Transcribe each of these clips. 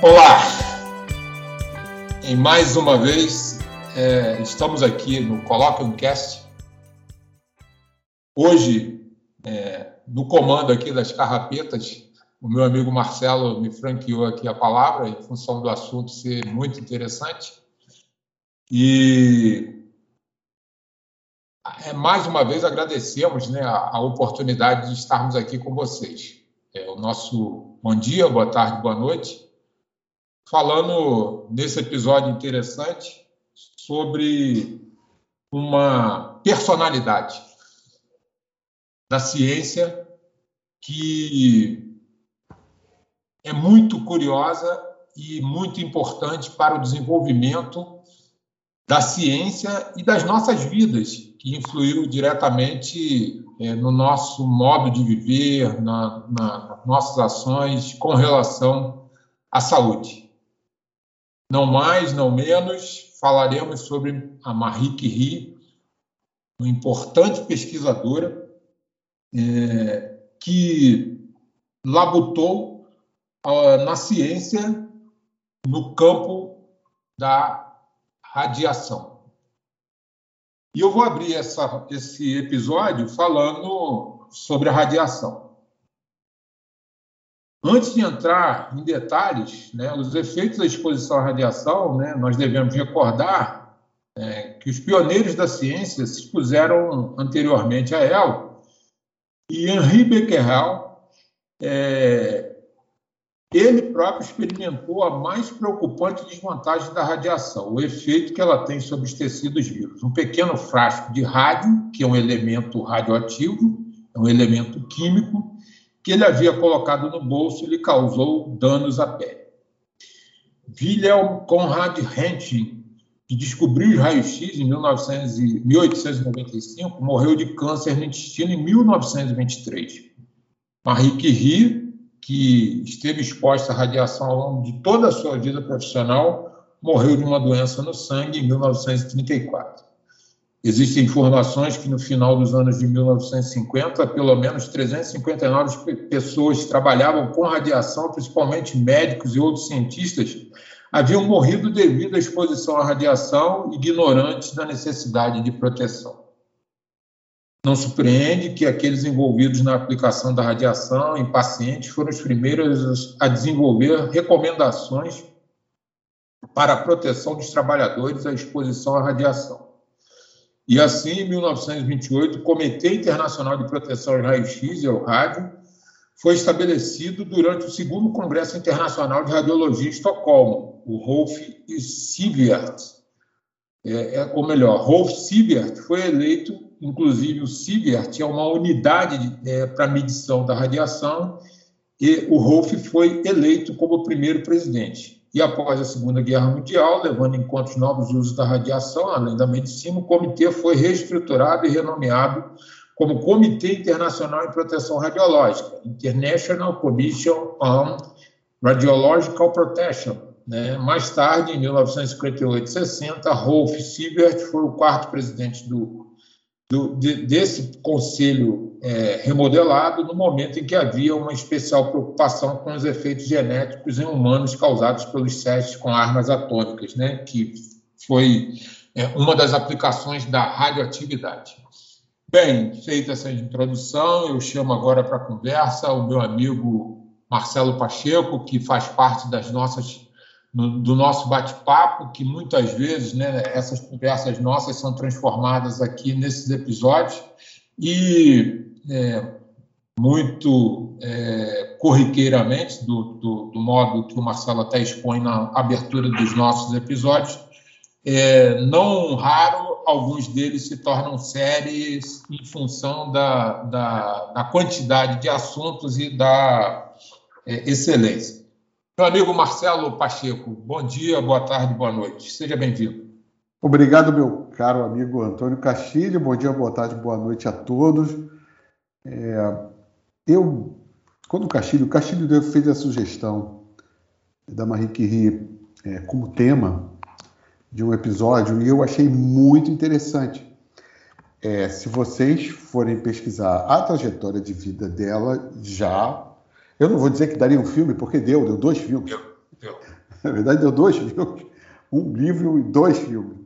Olá! Em mais uma vez, é, estamos aqui no Colloquium Cast. Hoje, é, no comando aqui das carrapetas, o meu amigo Marcelo me franqueou aqui a palavra, em função do assunto ser muito interessante. E é, mais uma vez agradecemos né, a, a, oportunidade de estarmos aqui com vocês. É, o nosso bom dia, boa tarde, boa noite falando nesse episódio interessante sobre uma personalidade da ciência que é muito curiosa e muito importante para o desenvolvimento da ciência e das nossas vidas, que influiu diretamente é, no nosso modo de viver, na, na, nas nossas ações com relação à saúde. Não mais, não menos, falaremos sobre a Marie Curie, uma importante pesquisadora é, que labutou uh, na ciência no campo da radiação. E eu vou abrir essa, esse episódio falando sobre a radiação. Antes de entrar em detalhes, né, os efeitos da exposição à radiação, né, nós devemos recordar é, que os pioneiros da ciência se expuseram anteriormente a ela, e Henri Becquerel, é, ele próprio experimentou a mais preocupante desvantagem da radiação, o efeito que ela tem sobre os tecidos vivos. Um pequeno frasco de rádio, que é um elemento radioativo, é um elemento químico, que ele havia colocado no bolso e lhe causou danos à pele. Wilhelm Conrad Röntgen, que descobriu os raios-x em 1895, morreu de câncer no intestino em 1923. Marie Curie, que esteve exposta à radiação ao longo de toda a sua vida profissional, morreu de uma doença no sangue em 1934. Existem informações que no final dos anos de 1950, pelo menos 359 pessoas que trabalhavam com radiação, principalmente médicos e outros cientistas, haviam morrido devido à exposição à radiação, ignorantes da necessidade de proteção. Não surpreende que aqueles envolvidos na aplicação da radiação em pacientes foram os primeiros a desenvolver recomendações para a proteção dos trabalhadores à exposição à radiação. E assim, em 1928, o Comitê Internacional de Proteção aos Raios-X e ao Rádio foi estabelecido durante o segundo Congresso Internacional de Radiologia em Estocolmo, o Rolf Sievert. É, é, ou melhor, Rolf Sievert foi eleito, inclusive o Sievert é uma unidade é, para medição da radiação, e o Rolf foi eleito como primeiro presidente. E após a Segunda Guerra Mundial, levando em conta os novos usos da radiação, além da medicina, o comitê foi reestruturado e renomeado como Comitê Internacional em Proteção Radiológica, International Commission on Radiological Protection. Né? Mais tarde, em 1958-60, Rolf Siebert foi o quarto presidente do, do, de, desse conselho é, remodelado no momento em que havia uma especial preocupação com os efeitos genéticos em humanos causados pelos testes com armas atômicas, né, que foi é, uma das aplicações da radioatividade. Bem, feita essa introdução, eu chamo agora para a conversa o meu amigo Marcelo Pacheco, que faz parte das nossas do nosso bate-papo, que muitas vezes né, essas conversas nossas são transformadas aqui nesses episódios. E é, muito é, corriqueiramente, do, do, do, modo que o Marcelo até expõe na abertura dos nossos episódios, é, não raro, alguns deles se tornam séries em função da, da, da quantidade de assuntos e da é, excelência. Meu amigo Marcelo Pacheco, bom dia, boa tarde, boa noite. Seja bem-vindo. Obrigado, meu caro amigo Antônio Castilho. Bom dia, boa tarde, boa noite a todos. É, eu, quando o Castilho, o Castilho fez a sugestão da Marie Curie é, como tema de um episódio e eu achei muito interessante. É, se vocês forem pesquisar a trajetória de vida dela, já. Eu não vou dizer que daria um filme, porque deu, deu dois filmes. Na verdade, deu dois filmes. Um livro e dois filmes.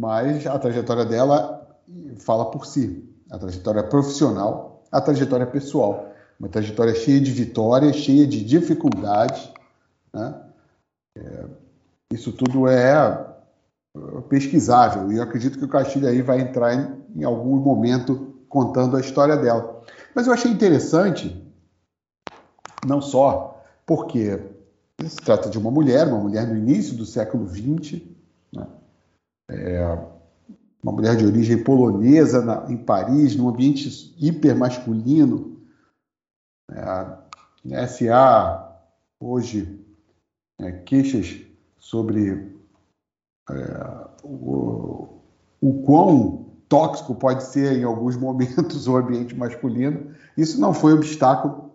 Mas a trajetória dela fala por si. A trajetória profissional, a trajetória pessoal. Uma trajetória cheia de vitórias, cheia de dificuldades. Né? É, isso tudo é pesquisável. E eu acredito que o Castilho aí vai entrar em, em algum momento contando a história dela. Mas eu achei interessante, não só porque se trata de uma mulher, uma mulher no início do século XX, né? é, uma mulher de origem polonesa na, em Paris, num ambiente hiper masculino. É, se há hoje é, queixas sobre é, o, o quão tóxico pode ser em alguns momentos o ambiente masculino, isso não foi obstáculo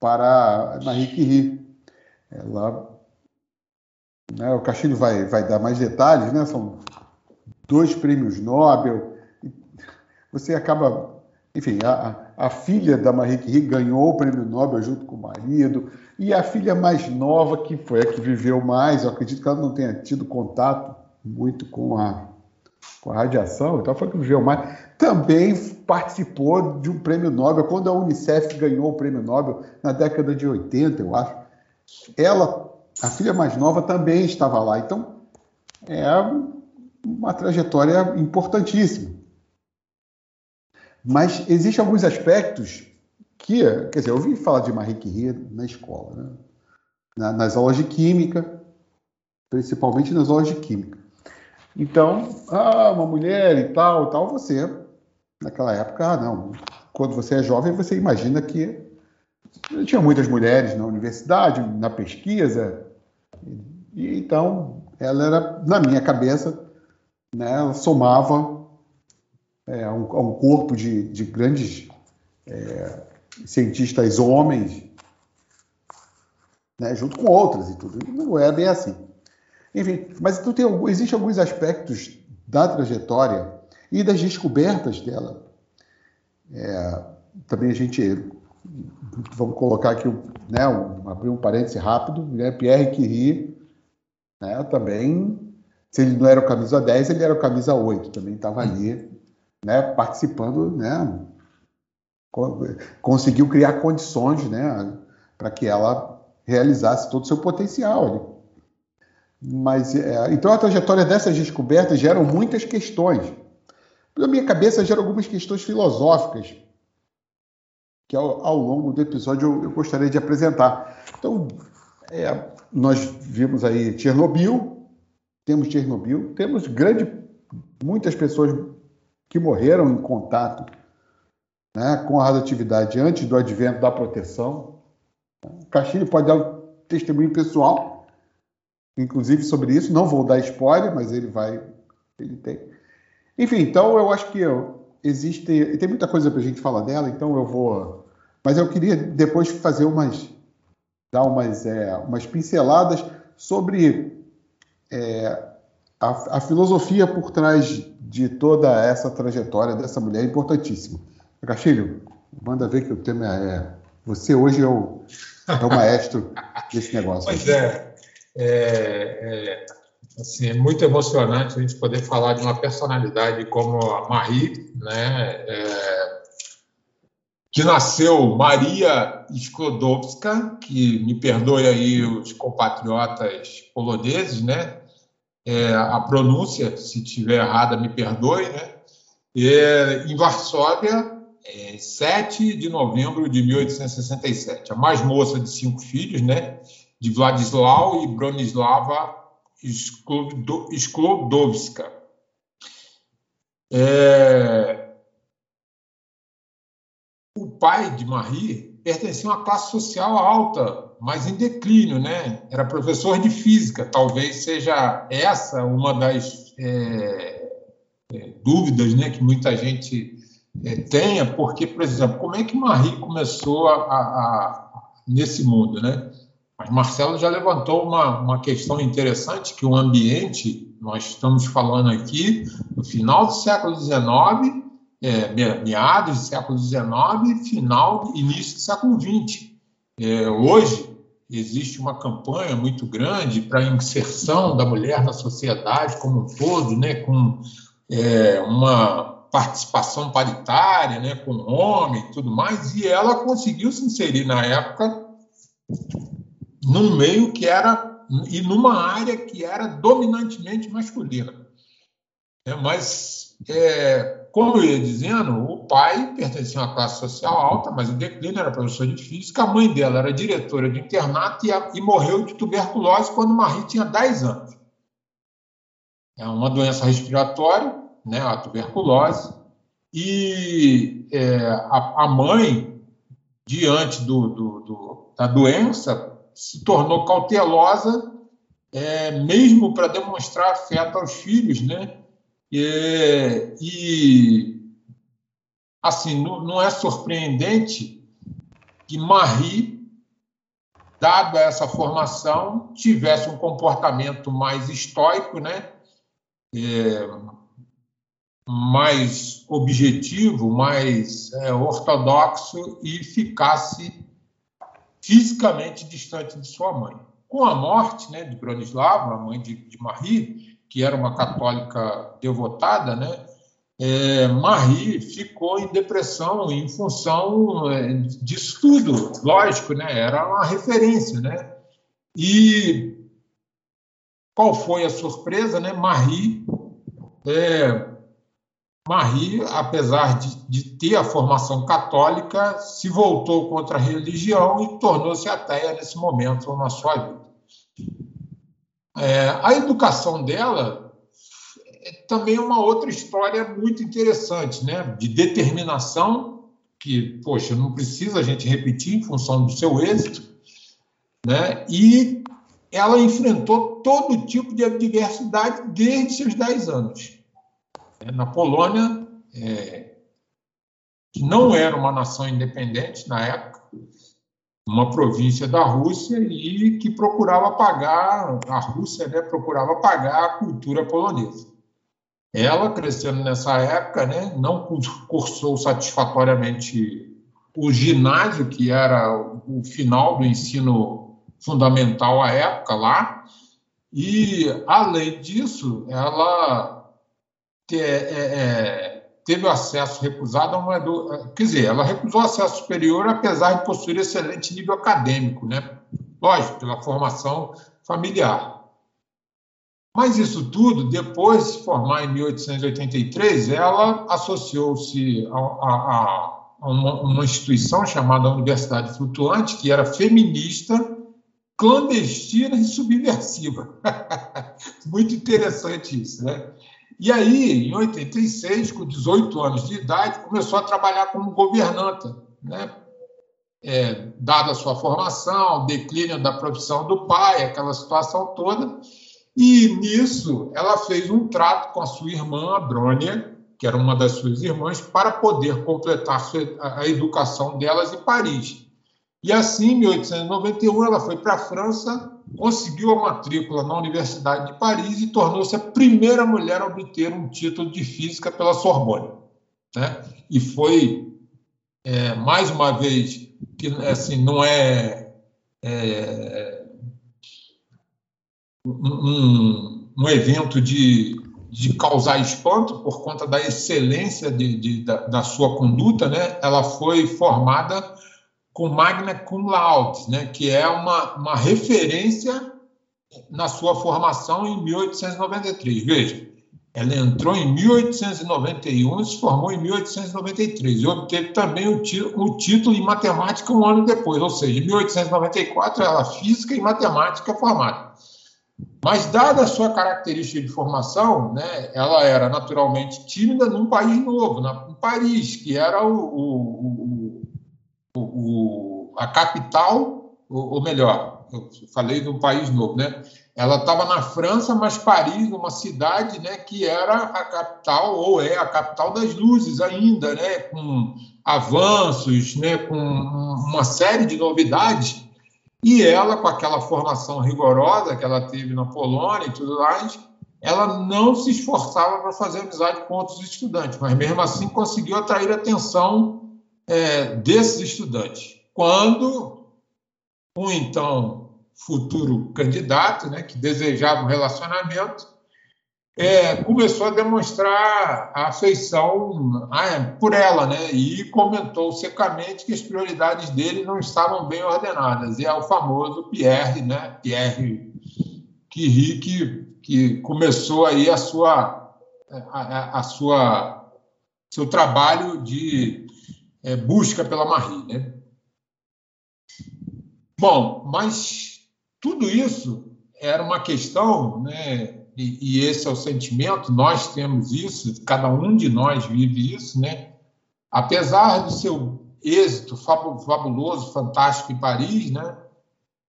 para Marie Curie. Ela, né, o Castilho vai, vai dar mais detalhes, né? São dois prêmios Nobel. Você acaba, enfim, a, a filha da Marie Curie ganhou o prêmio Nobel junto com o marido e a filha mais nova que foi a que viveu mais. Eu acredito que ela não tenha tido contato muito com a com a radiação, então foi que viveu mais, também participou de um prêmio Nobel, quando a Unicef ganhou o prêmio Nobel na década de 80, eu acho. Ela, a filha mais nova, também estava lá. Então, é uma trajetória importantíssima. Mas existem alguns aspectos que, quer dizer, eu ouvi falar de Marie Curie na escola, né? nas aulas de química, principalmente nas aulas de química. Então, ah, uma mulher e tal, tal, você, naquela época, ah, não. Quando você é jovem, você imagina que tinha muitas mulheres na universidade, na pesquisa, e então ela era, na minha cabeça, né, somava é, a, um, um, corpo de, de grandes é, cientistas homens, né, junto com outras e tudo. Não é bem assim. Enfim, mas então tem, existem alguns aspectos da trajetória e das descobertas dela. É, também a gente, vamos colocar aqui, né, um, abrir um parêntese rápido, né, Pierre Curie, né, também, se ele não era o camisa 10, ele era o camisa 8, também estava ali, né, participando, né, conseguiu criar condições, né, para que ela realizasse todo o seu potencial. Mas, é, então, a trajetória dessas descobertas geram muitas questões. Na minha cabeça, gera algumas questões filosóficas, que ao, ao longo do episódio eu, eu, gostaria de apresentar. Então, é, nós vimos aí Chernobyl, temos Chernobyl, temos grande, muitas pessoas que morreram em contato né, com a radioatividade antes do advento da proteção. O Castilho pode dar um testemunho pessoal inclusive sobre isso. Não vou dar spoiler, mas ele vai. Ele tem. Enfim, então eu acho que existe. Tem muita coisa para a gente falar dela, então eu vou. Mas eu queria depois fazer umas. dar umas, é, umas pinceladas sobre é, a, a, filosofia por trás de toda essa trajetória dessa mulher importantíssima. Castilho, manda ver que o tema é. Você hoje é o, é o maestro desse negócio. Pois é é, é, assim, é muito emocionante a gente poder falar de uma personalidade como a Marie, né, é, que nasceu Maria Sklodowska, que me perdoe aí os compatriotas poloneses, né, é, a pronúncia, se tiver errada, me perdoe, né, é, em Varsóvia, é, 7 de novembro de 1867. A mais moça de cinco filhos, né? de Vladislau e Bronislava Sklodowska. É... O pai de Marie pertencia a uma classe social alta, mas em declínio, né? Era professor de física. Talvez seja essa uma das é, é, dúvidas, né, que muita gente é, tenha, porque, por exemplo, como é que Marie começou a, a, a, nesse mundo, né? Mas Marcelo já levantou uma, uma questão interessante, que o ambiente, nós estamos falando aqui, no final do século XIX, é, meados do século XIX, final, início do século XX. É, hoje, existe uma campanha muito grande para a inserção da mulher na sociedade como um todo, né, com é, uma participação paritária, né, com homem e tudo mais, e ela conseguiu se inserir na época num meio que era e numa área que era dominantemente masculina. É, mas, é, como eu ia dizendo, o pai pertencia a uma classe social alta, mas o declínio era professor de física, a mãe dela era diretora de internato e, a, e morreu de tuberculose quando Marie tinha 10 anos. É uma doença respiratória, né, a tuberculose, e é, a, a, mãe, diante do, do, do, da doença, se tornou cautelosa, é, mesmo para demonstrar afeto aos filhos, né? É, e, assim, não, não, é surpreendente que Marie, dado essa formação, tivesse um comportamento mais estoico, né? É, mais objetivo, mais é, ortodoxo e ficasse fisicamente distante de sua mãe. Com a morte né, de Bronislava, a mãe de, de Marie, que era uma católica devotada, né, é, Marie ficou em depressão em função é, disso tudo. Lógico, né, era uma referência. Né? E qual foi a surpresa? Né? Marie é, Marie, apesar de, de, ter a formação católica, se voltou contra a religião e tornou-se ateia nesse momento na sua vida. É, a educação dela é também uma outra história muito interessante, né? de determinação, que, poxa, não precisa a gente repetir em função do seu êxito, né? e ela enfrentou todo tipo de adversidade desde seus 10 anos. É, na Polônia, é, que não era uma nação independente na época, uma província da Rússia e que procurava pagar, a Rússia né, procurava pagar a cultura polonesa. Ela, crescendo nessa época, né, não cursou satisfatoriamente o ginásio, que era o final do ensino fundamental à época lá, e, além disso, ela é, é, teve o acesso recusado a uma. Quer dizer, ela recusou acesso superior, apesar de possuir excelente nível acadêmico, né? Lógico, pela formação familiar. Mas isso tudo, depois de se formar em 1883, ela associou-se a, a, a uma, uma, instituição chamada Universidade Flutuante, que era feminista, clandestina e subversiva. Muito interessante isso, né? E aí, em 86, com 18 anos de idade, começou a trabalhar como governanta, né? É, dada a sua formação, declínio da profissão do pai, aquela situação toda. E nisso, ela fez um trato com a sua irmã, a Brônia, que era uma das suas irmãs, para poder completar a educação delas em Paris. E assim, em 1891, ela foi para a França conseguiu a matrícula na Universidade de Paris e tornou-se a primeira mulher a obter um título de física pela Sorbonne. Né? E foi, é, mais uma vez, que assim, não é, é um, um, evento de, de causar espanto por conta da excelência de, de da, da, sua conduta, né? ela foi formada com magna cum laude, né, que é uma, uma referência na sua formação em 1893. Veja, ela entrou em 1891 e se formou em 1893 e obteve também o, o, título em matemática um ano depois, ou seja, em 1894 ela física e matemática formada. Mas, dada a sua característica de formação, né, ela era naturalmente tímida num país novo, na, em Paris, que era o, o, o, a capital, ou, ou melhor, eu falei do país novo, né? Ela estava na França, mas Paris, uma cidade, né, que era a capital ou é a capital das luzes ainda, né, com avanços, né, com uma série de novidades. E ela, com aquela formação rigorosa que ela teve na Polônia e tudo mais, ela não se esforçava para fazer amizade com outros estudantes, mas mesmo assim conseguiu atrair atenção é, desses estudantes. Quando o então futuro candidato, né, que desejava um relacionamento, é, começou a demonstrar afeição ah, por ela, né? E comentou secamente que as prioridades dele não estavam bem ordenadas. E é o famoso Pierre, né? Pierre Curie, que, que começou aí a sua, a, a sua, seu trabalho de é, busca pela Marie, né? Bom, mas tudo isso era uma questão, né? e, e, esse é o sentimento, nós temos isso, cada um de nós vive isso, né? Apesar do seu êxito fabuloso, fantástico em Paris, né?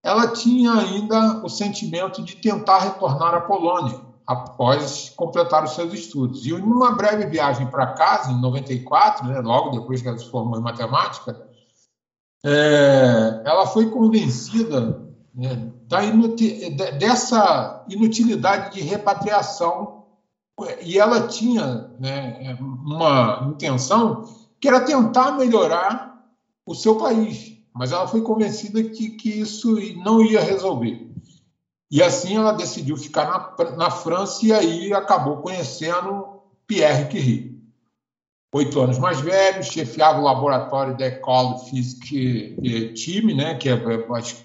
Ela tinha ainda o sentimento de tentar retornar à Polônia após completar os seus estudos. E numa breve viagem para casa, em 94, né, logo depois que ela se formou em matemática, é, ela foi convencida né, da inuti dessa inutilidade de repatriação. E ela tinha né, uma intenção que era tentar melhorar o seu país, mas ela foi convencida que, que isso não ia resolver. E assim ela decidiu ficar na, na França e aí acabou conhecendo Pierre Curie oito anos mais velho, chefiava o laboratório da École Physique Time, né, que é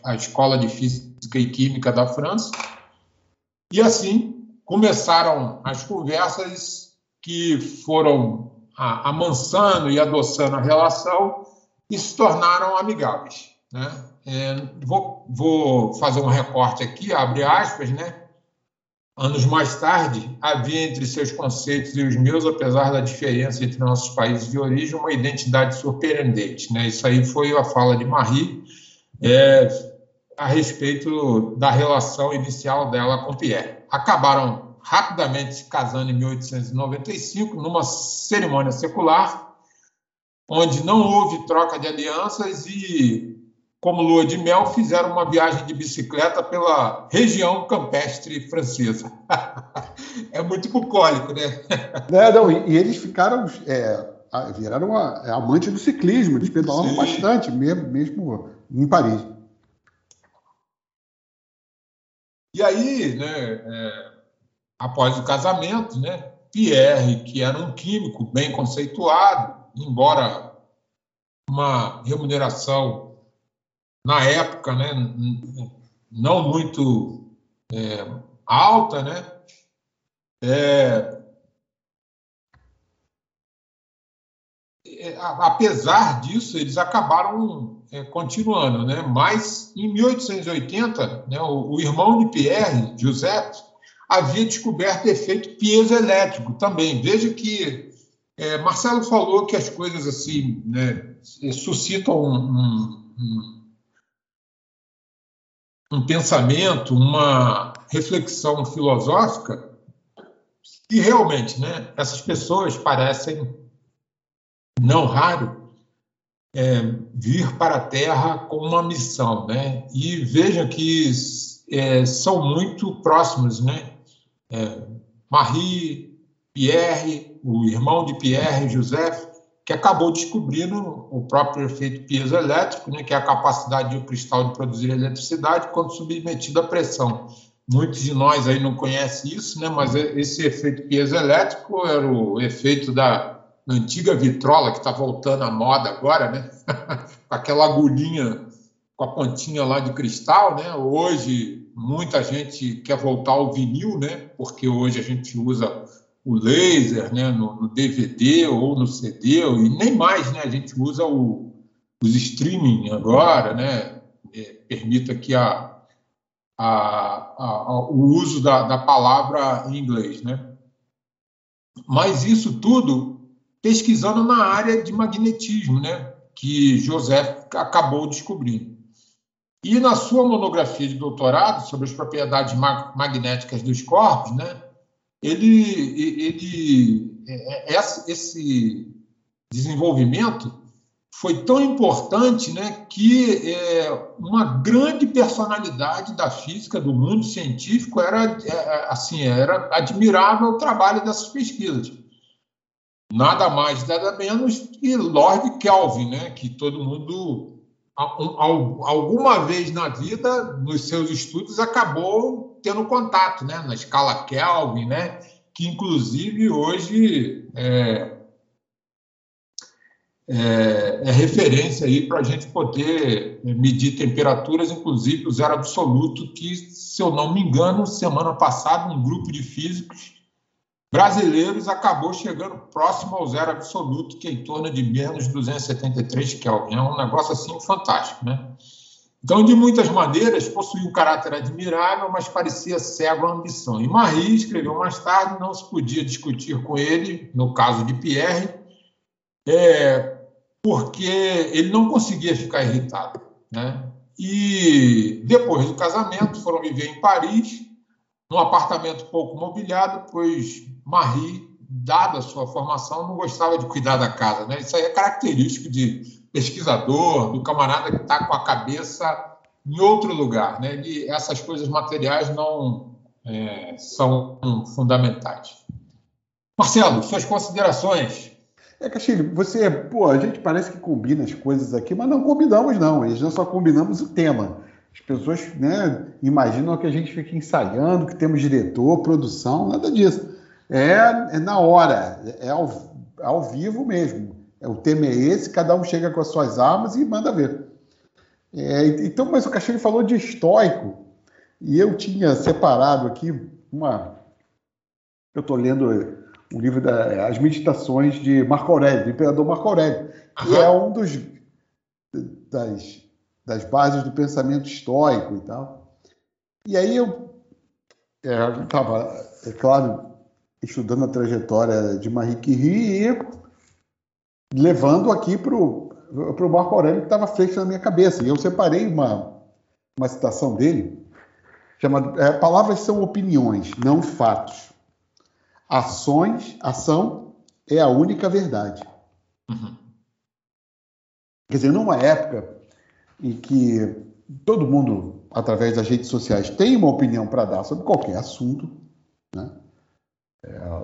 a escola de física e química da França. E assim começaram as conversas que foram amansando e adoçando a relação e se tornaram amigáveis. Né? É, vou, vou fazer um recorte aqui, abre aspas, né? Anos mais tarde, havia entre seus conceitos e os meus, apesar da diferença entre nossos países de origem, uma identidade surpreendente. Né? Isso aí foi a fala de Marie é, a respeito da relação inicial dela com Pierre. Acabaram rapidamente se casando em 1895, numa cerimônia secular, onde não houve troca de alianças e como lua de mel, fizeram uma viagem de bicicleta pela região campestre francesa. é muito bucólico, né? É, não, e, e, eles ficaram, é, viraram é, amantes do ciclismo, eles pedalavam Sim. bastante, mesmo, mesmo em Paris. E aí, né, é, após o casamento, né, Pierre, que era um químico bem conceituado, embora uma remuneração na época, né, não muito é, alta, né, é, é apesar disso, eles acabaram é, continuando, né? Mas em 1880, né, o, o, irmão de Pierre, Giuseppe, havia descoberto efeito piezoelétrico também. Veja que é, Marcelo falou que as coisas assim né, suscitam um, um, um pensamento, uma reflexão filosófica, e realmente, né, essas pessoas parecem, não raro, é, vir para a Terra com uma missão, né? E veja que é, são muito próximos, né? É, Marie, Pierre, o irmão de Pierre, José, que acabou descobrindo o próprio efeito piezoelétrico, né, que é a capacidade do cristal de produzir eletricidade quando submetido à pressão. Muitos de nós aí não conhecem isso, né, mas esse efeito piezoelétrico era o efeito da antiga vitrola, que está voltando à moda agora, né, aquela agulhinha com a pontinha lá de cristal. Né? Hoje, muita gente quer voltar ao vinil, né, porque hoje a gente usa o laser né, no, no, DVD ou no CD, e nem mais, né? A gente usa o, os streaming agora, né? É, permita que a, a, a, o uso da, da palavra em inglês, né? Mas isso tudo pesquisando na área de magnetismo, né? Que José acabou descobrindo. E na sua monografia de doutorado sobre as propriedades magnéticas dos corpos, né? Ele, ele é, é, esse desenvolvimento foi tão importante né, que é, uma grande personalidade da física, do mundo científico, era, é, assim, era admirável o trabalho dessas pesquisas. Nada mais, nada menos que Lord Kelvin, né, que todo mundo alguma vez na vida, nos seus estudos, acabou tendo contato, né? Na escala Kelvin, né? Que inclusive hoje é, é, é referência aí para a gente poder medir temperaturas, inclusive o zero absoluto, que, se eu não me engano, semana passada um grupo de físicos brasileiros acabou chegando próximo ao zero absoluto, que é em torno de menos 273 Kelvin. É um negócio assim fantástico, né? Então, de muitas maneiras, possuía um caráter admirável, mas parecia cego à ambição. E Marie escreveu mais tarde, não se podia discutir com ele, no caso de Pierre, é, porque ele não conseguia ficar irritado. Né? E depois do casamento, foram viver em Paris, num apartamento pouco mobiliado, pois Marie, dada a sua formação, não gostava de cuidar da casa. Né? Isso aí é característico de pesquisador, do camarada que está com a cabeça em outro lugar. Né? Essas coisas materiais não é, são fundamentais. Marcelo, suas considerações. É, Castilho, você, pô, a gente parece que combina as coisas aqui, mas não combinamos, não. A gente só combinamos o tema. As pessoas né, imaginam que a gente fica ensaiando, que temos diretor, produção, nada disso. É, é na hora, é ao, ao vivo mesmo. É, o tema é esse, cada um chega com as suas armas e manda ver. É, então, mas o Castilho falou de estoico, e eu tinha separado aqui uma. Eu estou lendo um livro das Meditações de Marco Aurélio, do imperador Marco Aurélio, que é um dos das, das bases do pensamento estoico e tal. E aí eu estava, é, é claro, estudando a trajetória de Marie Curie e levando aqui para o Marco Aurélio que estava frente na minha cabeça. E eu separei uma, uma citação dele, chamada é, Palavras são opiniões, não fatos. Ações, ação é a única verdade. Uhum. Quer dizer, numa época em que todo mundo, através das redes sociais, tem uma opinião para dar sobre qualquer assunto, né? É,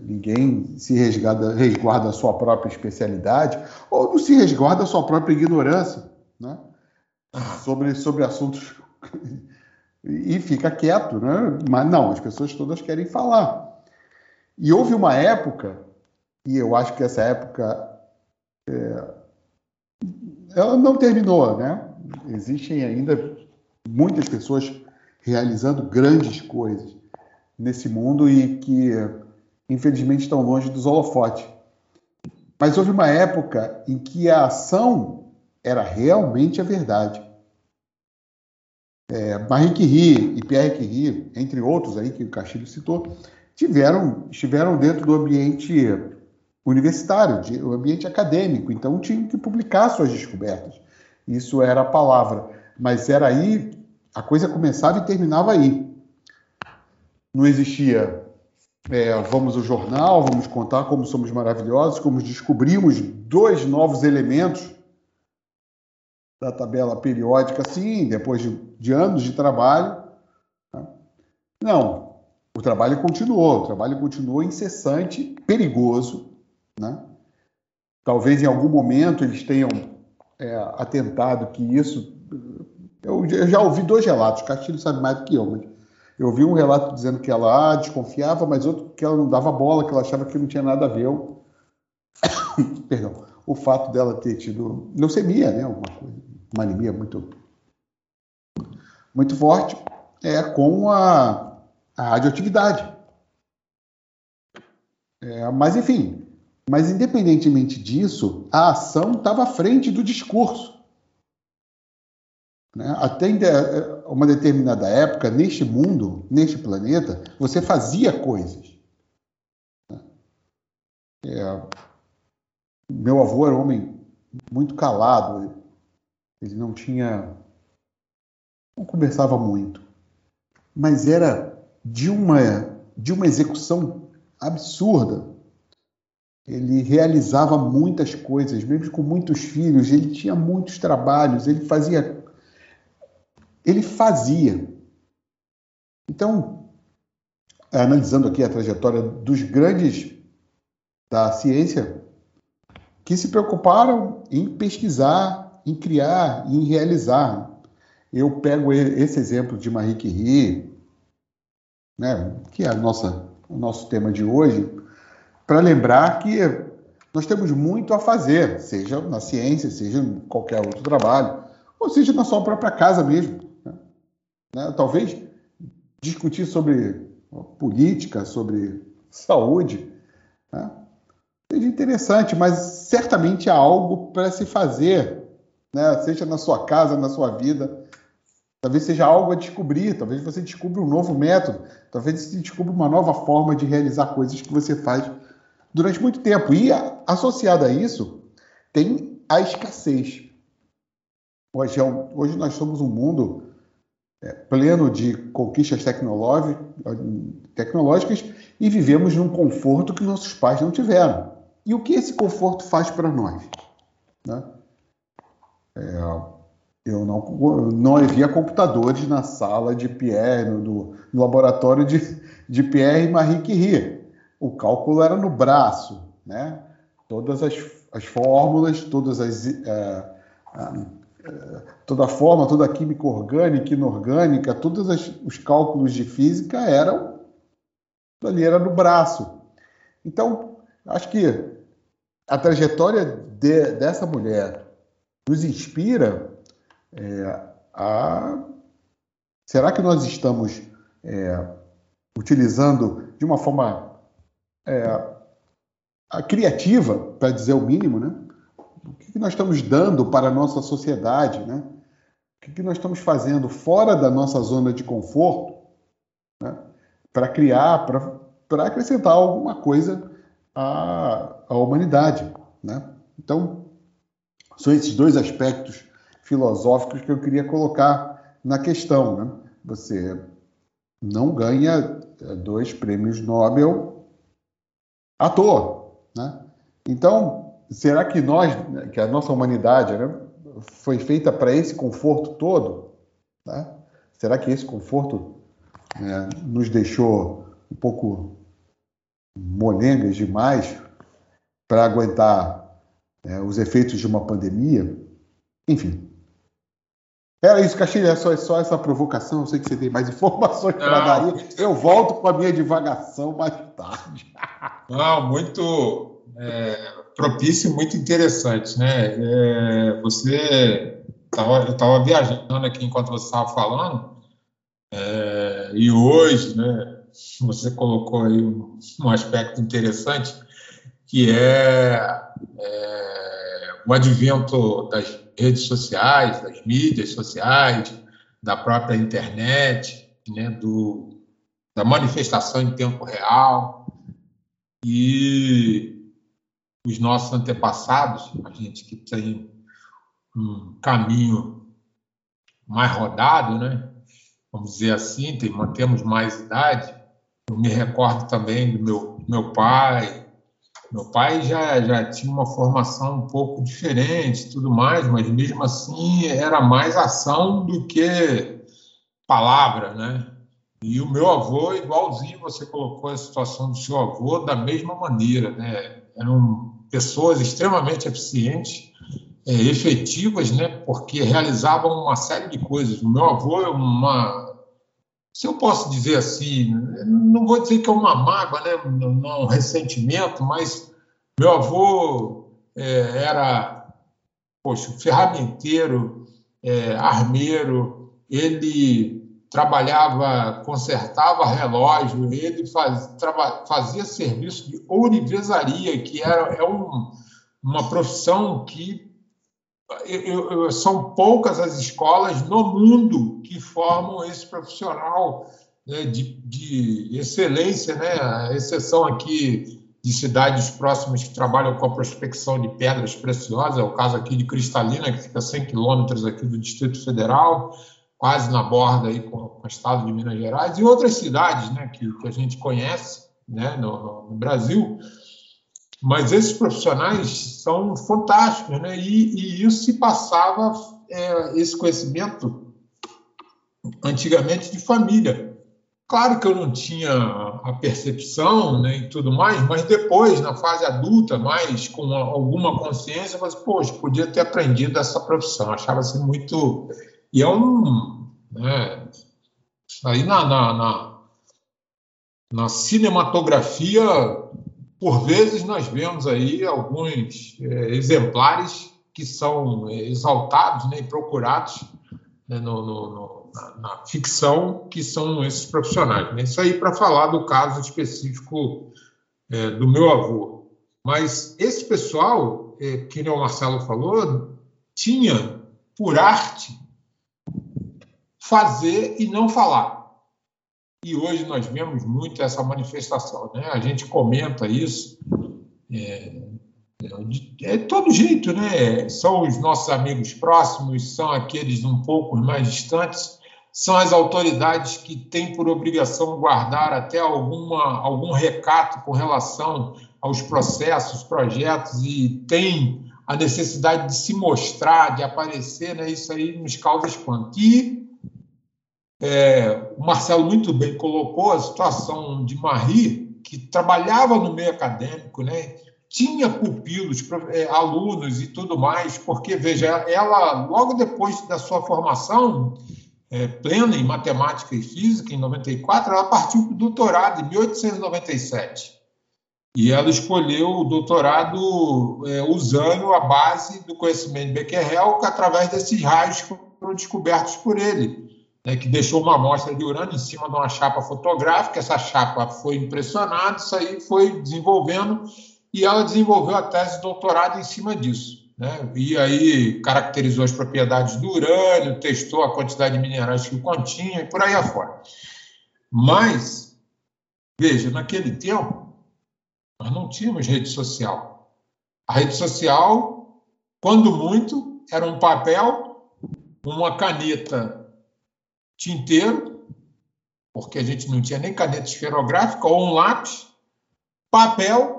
ninguém se resguarda, resguarda a sua própria especialidade ou não se resguarda a sua própria ignorância né? sobre, sobre assuntos e fica quieto, né? mas não, as pessoas todas querem falar. E houve uma época, e eu acho que essa época é, ela não terminou, né? Existem ainda muitas pessoas realizando grandes coisas nesse mundo e que, infelizmente, estão longe dos holofotes. Mas houve uma época em que a ação era realmente a verdade. É, Marie Curie e Pierre Curie, entre outros aí que o Castilho citou, tiveram, estiveram dentro do ambiente universitário, de, o ambiente acadêmico, então tinham que publicar suas descobertas. Isso era a palavra. Mas era aí, a coisa começava e terminava aí não existia é, vamos ao jornal, vamos contar como somos maravilhosos, como descobrimos dois novos elementos da tabela periódica, sim, depois de, de anos de trabalho. Né? Não, o trabalho continuou, o trabalho continuou incessante, perigoso. Né? Talvez em algum momento eles tenham é, atentado que isso. Eu, eu já ouvi dois relatos, Castilho sabe mais do que eu, mas eu vi um relato dizendo que ela ah, desconfiava, mas outro que ela não dava bola, que ela achava que não tinha nada a ver. Eu... Perdão. O fato dela ter tido leucemia, né, uma, uma anemia muito, muito forte, é com a, a radioatividade. É, mas, enfim, mas independentemente disso, a ação estava à frente do discurso. Né? Até uma determinada época, neste mundo, neste planeta, você fazia coisas. Né? É, meu avô era um homem muito calado, ele não tinha. não conversava muito, mas era de uma, de uma execução absurda. Ele realizava muitas coisas, mesmo com muitos filhos, ele tinha muitos trabalhos, ele fazia ele fazia. Então, analisando aqui a trajetória dos grandes da ciência, que se preocuparam em pesquisar, em criar, em realizar. Eu pego esse exemplo de Marie Curie, né, que é a nossa, o nosso tema de hoje, para lembrar que nós temos muito a fazer, seja na ciência, seja em qualquer outro trabalho, ou seja na sua própria casa mesmo. Né? Talvez discutir sobre política, sobre saúde, né? seja interessante, mas certamente há algo para se fazer, né? seja na sua casa, na sua vida. Talvez seja algo a descobrir, talvez você descubra um novo método, talvez você descubra uma nova forma de realizar coisas que você faz durante muito tempo. E associado a isso, tem a escassez. Hoje, é hoje nós somos um mundo é, pleno de conquistas tecnológicas e vivemos num conforto que nossos pais não tiveram. E o que esse conforto faz para nós? Né? É, eu não, não havia computadores na sala de Pierre, no, no laboratório de, de Pierre Marie Curie. O cálculo era no braço, né? Todas as, as fórmulas, todas as, é, toda a forma, toda a química orgânica, inorgânica, todos os cálculos de física eram ali era no braço. Então, acho que a trajetória de, dessa mulher nos inspira é, a. Será que nós estamos é, utilizando de uma forma é, criativa, para dizer o mínimo, né? O que nós estamos dando para a nossa sociedade, né? O que nós estamos fazendo fora da nossa zona de conforto, né? Para criar, para acrescentar alguma coisa à, à humanidade, né? Então, são esses dois aspectos filosóficos que eu queria colocar na questão, né? Você não ganha é, dois prêmios Nobel à toa, né? Então, será que nós, que a nossa humanidade, né, foi feita para esse conforto todo? Né? Será que esse conforto né, nos deixou um pouco molengas demais para aguentar né, os efeitos de uma pandemia? Enfim. Era isso, Castilho, é só, é só essa provocação. Eu sei que você tem mais informações para dar. Eu volto com a minha divagação mais tarde. Não, muito. É propício e muito interessante, né? É, você, tava, eu estava viajando aqui enquanto você estava falando, é, e hoje, né, você colocou aí um, um aspecto interessante, que é, é, o advento das redes sociais, das mídias sociais, da própria internet, né, do, da manifestação em tempo real, e os nossos antepassados, a gente que tem um caminho mais rodado, né? Vamos dizer assim, tem, mantemos mais idade. Eu me recordo também do meu, meu pai. Meu pai já, já tinha uma formação um pouco diferente, tudo mais, mas mesmo assim era mais ação do que palavra, né? E o meu avô, igualzinho, você colocou a situação do seu avô da mesma maneira, né? Eram pessoas extremamente eficientes, é, efetivas, né, porque realizavam uma série de coisas. O meu avô é uma, se eu posso dizer assim, não vou dizer que é uma mágoa, né, não um ressentimento, mas meu avô é, era, poxa, ferramenteiro, é, armeiro, ele trabalhava, consertava relógio, ele faz, traba, fazia serviço de ourivesaria, que era, é um, uma profissão que eu, eu, são poucas as escolas no mundo que formam esse profissional né, de, de, excelência, né? a exceção aqui de cidades próximas que trabalham com a prospecção de pedras preciosas, é o caso aqui de Cristalina, que fica a 100 quilômetros aqui do Distrito Federal, quase na borda aí com, com, o estado de Minas Gerais e outras cidades né, que, que a gente conhece né, no, no, Brasil. Mas esses profissionais são fantásticos, né? E, e isso se passava, é, esse conhecimento, antigamente de família. Claro que eu não tinha a, percepção né, e tudo mais, mas depois, na fase adulta, mais com alguma consciência, mas, poxa, podia ter aprendido essa profissão. Achava-se muito. E é um. Né, aí na, na, na, na, cinematografia, por vezes, nós vemos aí alguns é, exemplares que são é, exaltados né, e procurados né, no, no, no, na, na, ficção, que são esses profissionais. Né? Isso aí para falar do caso específico é, do meu avô. Mas esse pessoal, é, que o Marcelo falou, tinha por arte fazer e não falar. E hoje nós vemos muito essa manifestação. Né? A gente comenta isso. É, é todo jeito, né? São os nossos amigos próximos, são aqueles um pouco mais distantes, são as autoridades que têm por obrigação guardar até alguma, algum recato com relação aos processos, projetos e tem a necessidade de se mostrar, de aparecer, né? Isso aí nos causa espanto. E é, o Marcelo muito bem colocou a situação de Marie, que trabalhava no meio acadêmico, né? tinha pupilos, é, alunos e tudo mais, porque, veja, ela, logo depois da sua formação é, plena em matemática e física, em 94, ela partiu para o doutorado em 1897. E ela escolheu o doutorado é, usando a base do conhecimento de Becquerel, que através desses raios foram descobertos por ele, né, que deixou uma amostra de urânio em cima de uma chapa fotográfica. Essa chapa foi impressionada, isso aí foi desenvolvendo e ela desenvolveu a tese de doutorado em cima disso. Né? E aí caracterizou as propriedades do urânio, testou a quantidade de minerais que continha e por aí afora. Mas, veja, naquele tempo, nós não tínhamos rede social. A rede social, quando muito, era um papel, uma caneta tinteiro, porque a gente não tinha nem caneta esferográfica, ou um lápis, papel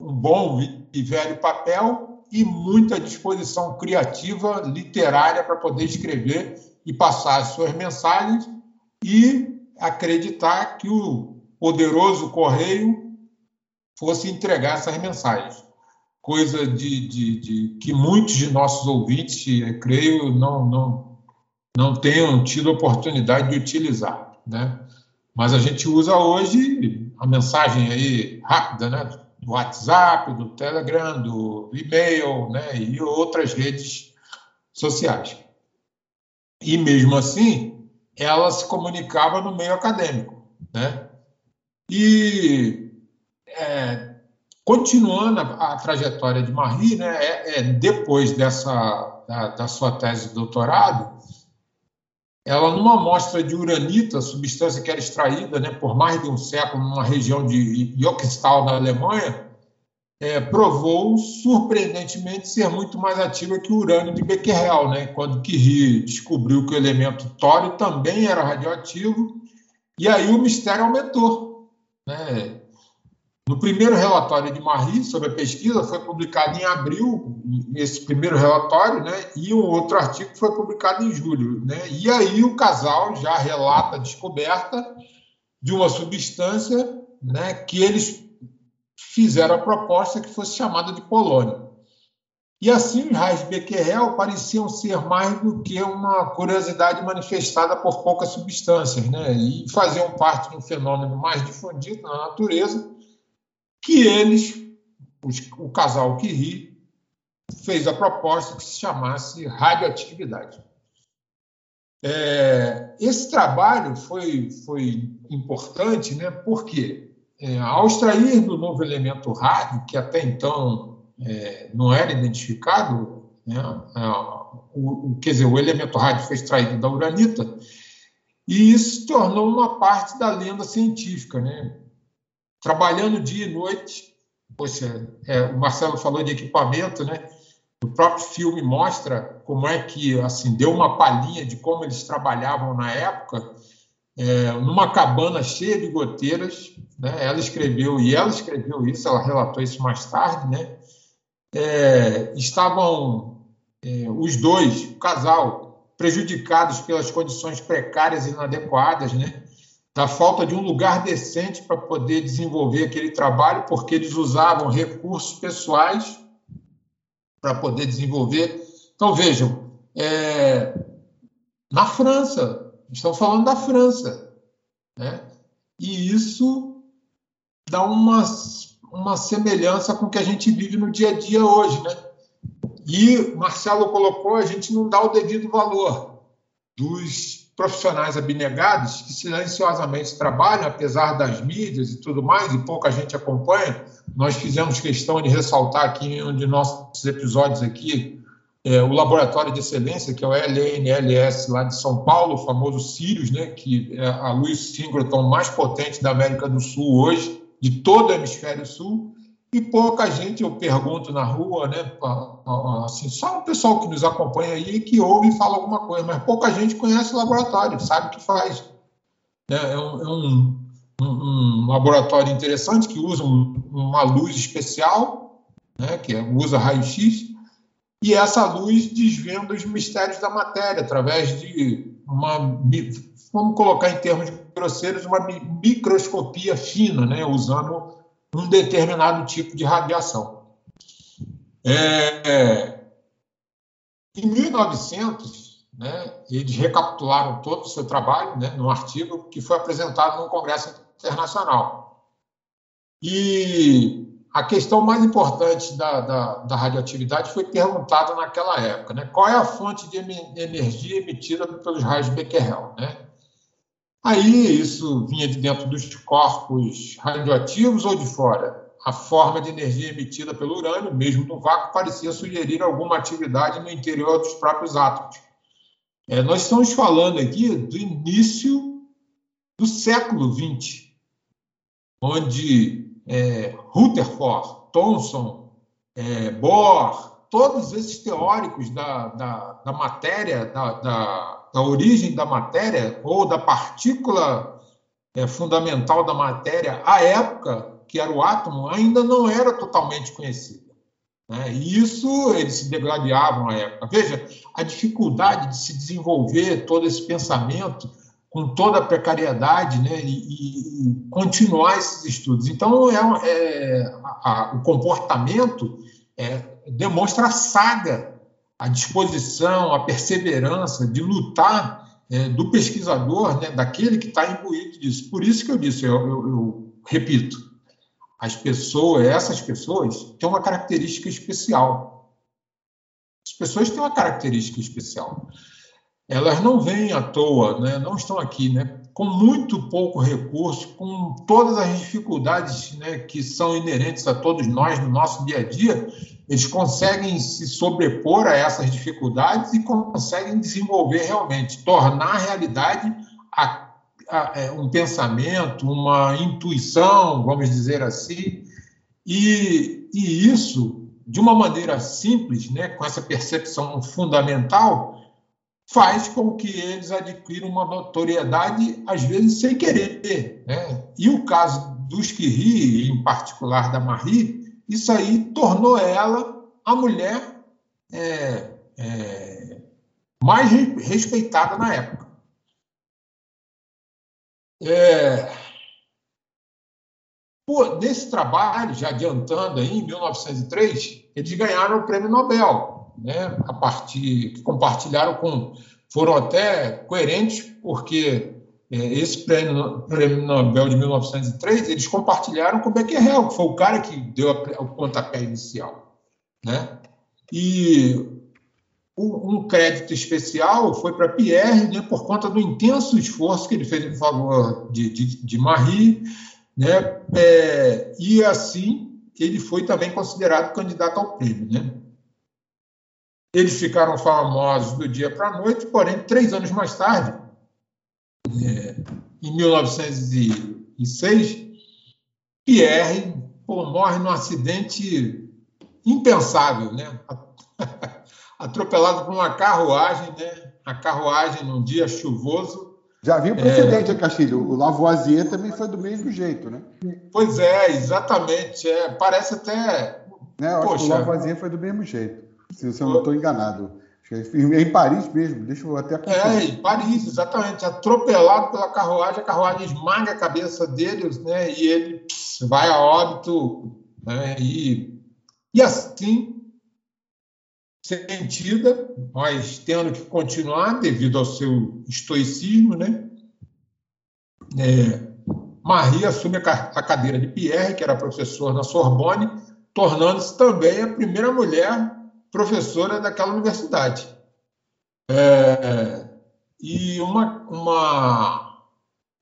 um bom e velho papel e muita disposição criativa, literária, para poder escrever e passar as suas mensagens e acreditar que o poderoso correio fosse entregar essas mensagens. Coisa de, de, de que muitos de nossos ouvintes, creio, não, não, não tenham tido oportunidade de utilizar. Né? Mas a gente usa hoje a mensagem aí rápida, né? do WhatsApp, do Telegram, do e-mail né, e outras redes sociais. E mesmo assim, ela se comunicava no meio acadêmico. Né? E é, continuando a, a, trajetória de Marie, né, é, é depois dessa da, da, sua tese de doutorado, ela numa amostra de uranita, substância que era extraída né, por mais de um século numa região de Jochsthal, na Alemanha, é, provou surpreendentemente ser muito mais ativa que o urânio de Becquerel, né? quando Curie descobriu que o elemento tório também era radioativo, e aí o mistério aumentou. Né? No primeiro relatório de Marie sobre a pesquisa, foi publicado em abril, esse primeiro relatório, né? e um outro artigo foi publicado em julho. Né? E aí o casal já relata a descoberta de uma substância né, que eles fizeram a proposta que fosse chamada de polônio. E assim, os raios Becquerel pareciam ser mais do que uma curiosidade manifestada por poucas substâncias, né? e faziam parte de um fenômeno mais difundido na natureza, que eles, os, o casal Curie, fez a proposta que se chamasse radioatividade. É, esse trabalho foi, foi importante, né? Porque é, ao extrair do novo elemento rádio, que até então é, não era identificado, né? O, o, quer dizer, o elemento rádio foi extraído da uranita, e isso se tornou uma parte da lenda científica, né? Trabalhando dia e noite. Poxa, é, o Marcelo falou de equipamento, né? O próprio filme mostra como é que, assim, deu uma palhinha de como eles trabalhavam na época, é, numa cabana cheia de goteiras. Né? Ela escreveu, e ela escreveu isso, ela relatou isso mais tarde, né? É, estavam é, os dois, o casal, prejudicados pelas condições precárias e inadequadas, né? Da falta de um lugar decente para poder desenvolver aquele trabalho, porque eles usavam recursos pessoais para poder desenvolver. Então, vejam, é, na França, estamos falando da França, né? e isso dá uma, uma semelhança com o que a gente vive no dia a dia hoje. Né? E Marcelo colocou, a gente não dá o devido valor dos profissionais abnegados que silenciosamente trabalham, apesar das mídias e tudo mais, e pouca gente acompanha. Nós fizemos questão de ressaltar aqui em um de nossos episódios aqui é, o Laboratório de Excelência, que é o LNLS lá de São Paulo, o famoso Sirius, né, que é a luz síncroton mais potente da América do Sul hoje, de todo o hemisfério sul, e pouca gente, eu pergunto na rua, né, assim, só o pessoal que nos acompanha aí que ouve e fala alguma coisa, mas pouca gente conhece o laboratório, sabe o que faz. É, é um, é um, um, um laboratório interessante que usa uma luz especial, né, que é, usa raio-x, e essa luz desvenda os mistérios da matéria através de uma, vamos colocar em termos grosseiros, uma microscopia fina, né, usando um determinado tipo de radiação. É, é em 1900, né, eles recapitularam todo o seu trabalho né, num artigo que foi apresentado no Congresso Internacional. E a questão mais importante da, da, da radioatividade foi perguntada naquela época, né? Qual é a fonte de energia emitida pelos raios Becquerel, né? Aí isso vinha de dentro dos corpos radioativos ou de fora? A forma de energia emitida pelo urânio, mesmo no vácuo, parecia sugerir alguma atividade no interior dos próprios átomos. É, nós estamos falando aqui do início do século XX, onde é, Rutherford, Thomson, é, Bohr, todos esses teóricos da, da, da matéria, da, da, da, origem da matéria ou da partícula é, fundamental da matéria, à época que era o átomo, ainda não era totalmente conhecida. Né? E isso eles se degladiavam à época. Veja, a dificuldade de se desenvolver todo esse pensamento com toda a precariedade né, e, e continuar esses estudos. Então, é, é a, a, o comportamento é, demonstra a saga, a disposição, a perseverança de lutar é, do pesquisador, né, daquele que está imbuído disso. Por isso que eu disse, eu, eu, eu repito, as pessoas, essas pessoas têm uma característica especial. As pessoas têm uma característica especial elas não vêm à toa, né? não estão aqui, né? com muito pouco recurso, com todas as dificuldades né, que são inerentes a todos nós no nosso dia a dia, eles conseguem se sobrepor a essas dificuldades e conseguem desenvolver realmente, tornar realidade a, a, é, um pensamento, uma intuição, vamos dizer assim, e, e isso, de uma maneira simples, né, com essa percepção fundamental, faz com que eles adquiram uma notoriedade, às vezes sem querer. Né? E o caso dos que ri, em particular da Marie, isso aí tornou ela a mulher é, é, mais respeitada na época. É, por, nesse trabalho, já adiantando aí, em 1903, eles ganharam o prêmio Nobel né, a partir compartilharam com foram até coerentes porque esse prêmio, prêmio, Nobel de 1903 eles compartilharam com Becquerel, que foi o cara que deu a, o pontapé inicial, né? E um crédito especial foi para Pierre, né, por conta do intenso esforço que ele fez em favor de, de, de Marie, né, é, e assim ele foi também considerado candidato ao prêmio, né? Eles ficaram famosos do dia para a noite, porém, três anos mais tarde, é, em 1906, Pierre pô, morre num acidente impensável, né? atropelado por uma carruagem, né? A carruagem num dia chuvoso. Já vi o precedente, é... Castilho. O Lavoisier também foi do mesmo jeito, né? Pois é, exatamente. É, parece até. Né, Poxa, acho que o Lavoisier foi do mesmo jeito se eu não estou enganado. É em Paris mesmo, deixa eu até É, em Paris, exatamente. Atropelado pela carruagem, a carruagem esmaga a cabeça dele, né? E ele vai a óbito, né? E, e assim, sentida, mas tendo que continuar devido ao seu estoicismo, né? É, Marie assume a cadeira de Pierre, que era professor na Sorbonne, tornando-se também a primeira mulher professora daquela universidade. É, e uma, uma,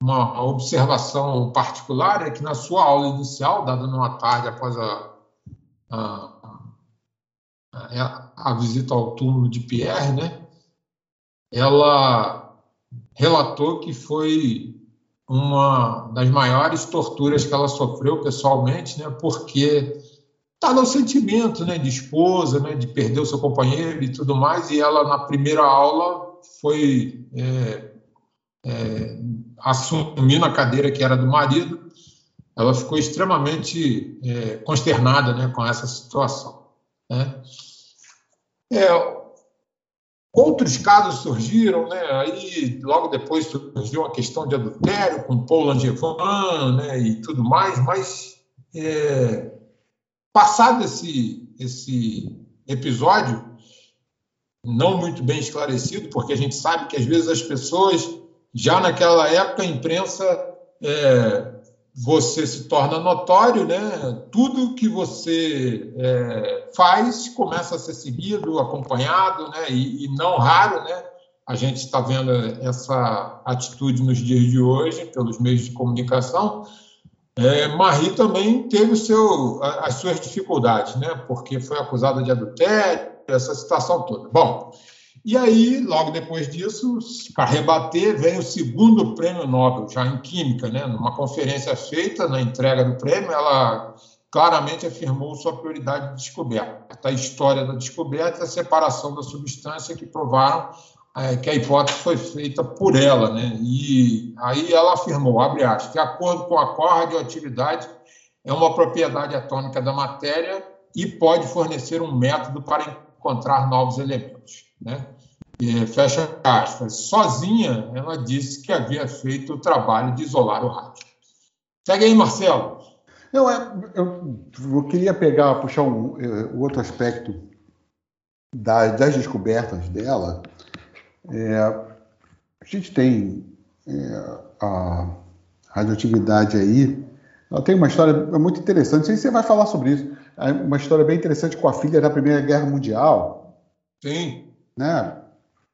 uma observação particular é que na sua aula inicial, dada numa tarde após a, a, a, a visita ao túmulo de Pierre, né, ela relatou que foi uma das maiores torturas que ela sofreu pessoalmente, né, porque está no sentimento né, de esposa, né, de perder o seu companheiro e tudo mais, e ela, na primeira aula, foi é, é, assumindo a cadeira que era do marido, ela ficou extremamente é, consternada né, com essa situação. Né? É, outros casos surgiram, né? aí logo depois surgiu a questão de adultério com Paul Langevin né, e tudo mais, mas é, Passado esse, esse episódio, não muito bem esclarecido, porque a gente sabe que às vezes as pessoas, já naquela época, a imprensa, é, você se torna notório, né? tudo que você é, faz começa a ser seguido, acompanhado, né? e, e não raro, né? a gente está vendo essa atitude nos dias de hoje pelos meios de comunicação, é, Marie também teve seu, as suas dificuldades, né? porque foi acusada de adultério, essa situação toda. Bom, e aí, logo depois disso, para rebater, vem o segundo prêmio Nobel, já em Química, né? numa conferência feita na entrega do prêmio, ela claramente afirmou sua prioridade de descoberta, a história da descoberta e a separação da substância que provaram que a hipótese foi feita por ela, né? E aí ela afirmou, abre aspas, de acordo com a cor, a radioatividade é uma propriedade atômica da matéria e pode fornecer um método para encontrar novos elementos, né? E, fecha aspas. Sozinha, ela disse que havia feito o trabalho de isolar o rádio. Segue aí, Marcelo. Não, é, eu, eu queria pegar, puxar um, é, outro aspecto das descobertas dela, é, a gente tem é, a radioatividade aí. Ela tem uma história muito interessante. Não sei se você vai falar sobre isso. É uma história bem interessante com a filha da Primeira Guerra Mundial. Sim. Né?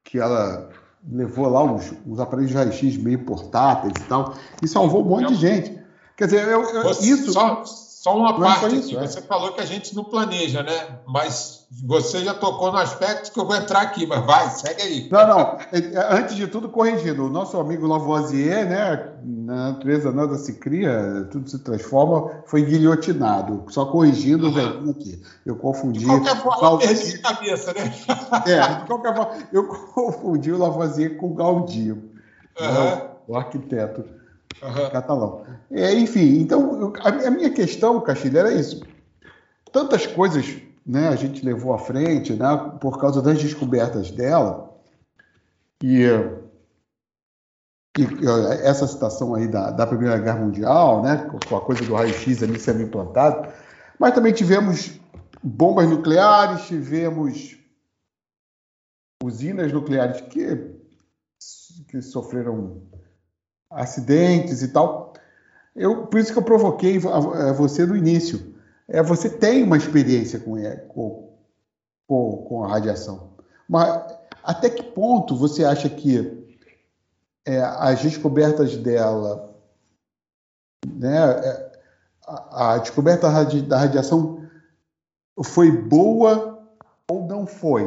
Que ela levou lá uns, uns aparelhos de raio-x meio portáteis e tal, e salvou um monte de gente. Quer dizer, eu, eu, isso. Só, só uma não parte isso, aqui. É. Você falou que a gente não planeja, né? Mas você já tocou no aspecto que eu vou entrar aqui, mas vai, segue aí. Não, não. É, é, antes de tudo, corrigindo. O nosso amigo Lavoisier, né? Na natureza nada se cria, tudo se transforma, foi guilhotinado. Só corrigindo uhum. o velhinho aqui. Eu confundi. De qualquer forma, eu perdi de cabeça, né? É, de qualquer forma, eu confundi o Lavoisier com o Gaudí, uhum. né, o arquiteto uhum. catalão. É, enfim, então, a, a minha questão, Castilho, era isso. Tantas coisas né, a gente levou à frente né, por causa das descobertas dela. E, e essa situação aí da, da, Primeira Guerra Mundial, né, com a coisa do raio-x ali sendo implantado, mas também tivemos bombas nucleares, tivemos usinas nucleares que, que sofreram acidentes e tal. Eu, por isso que eu provoquei você no início. É, você tem uma experiência com, com, com, com a radiação. Mas até que ponto você acha que é, as descobertas dela, né, é, a, a descoberta da radiação foi boa ou não foi?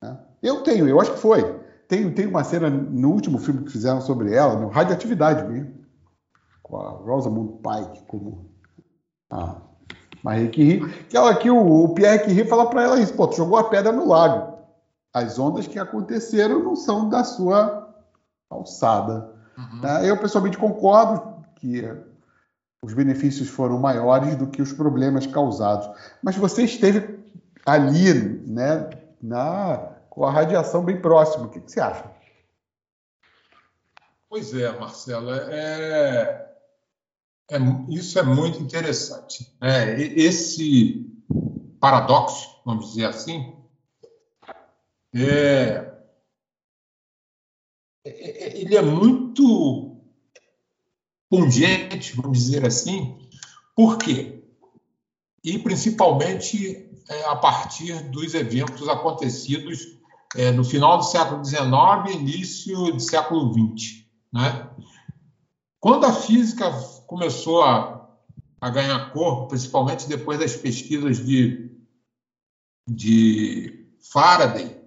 Né? Eu tenho, eu acho que foi. Tem, tem uma cena no último filme que fizeram sobre ela, no Radioatividade mesmo, com a Rosamund Pike como a Marie Curie, que, ela, que o, o Pierre Curie fala para ela isso, pô, tu jogou a pedra no lago. As ondas que aconteceram não são da sua alçada. Uhum. Né? Eu pessoalmente concordo que os benefícios foram maiores do que os problemas causados. Mas você esteve ali, né, na com a radiação bem próxima. O que, que você acha? Pois é, Marcelo, é, é, isso é muito interessante. É, esse paradoxo, vamos dizer assim, é, é, é, ele é muito pungente, vamos dizer assim, por quê? E principalmente é, a partir dos eventos acontecidos é, no final do século XIX início do século XX. Né? Quando a física começou a, a ganhar corpo, principalmente depois das pesquisas de, de Faraday,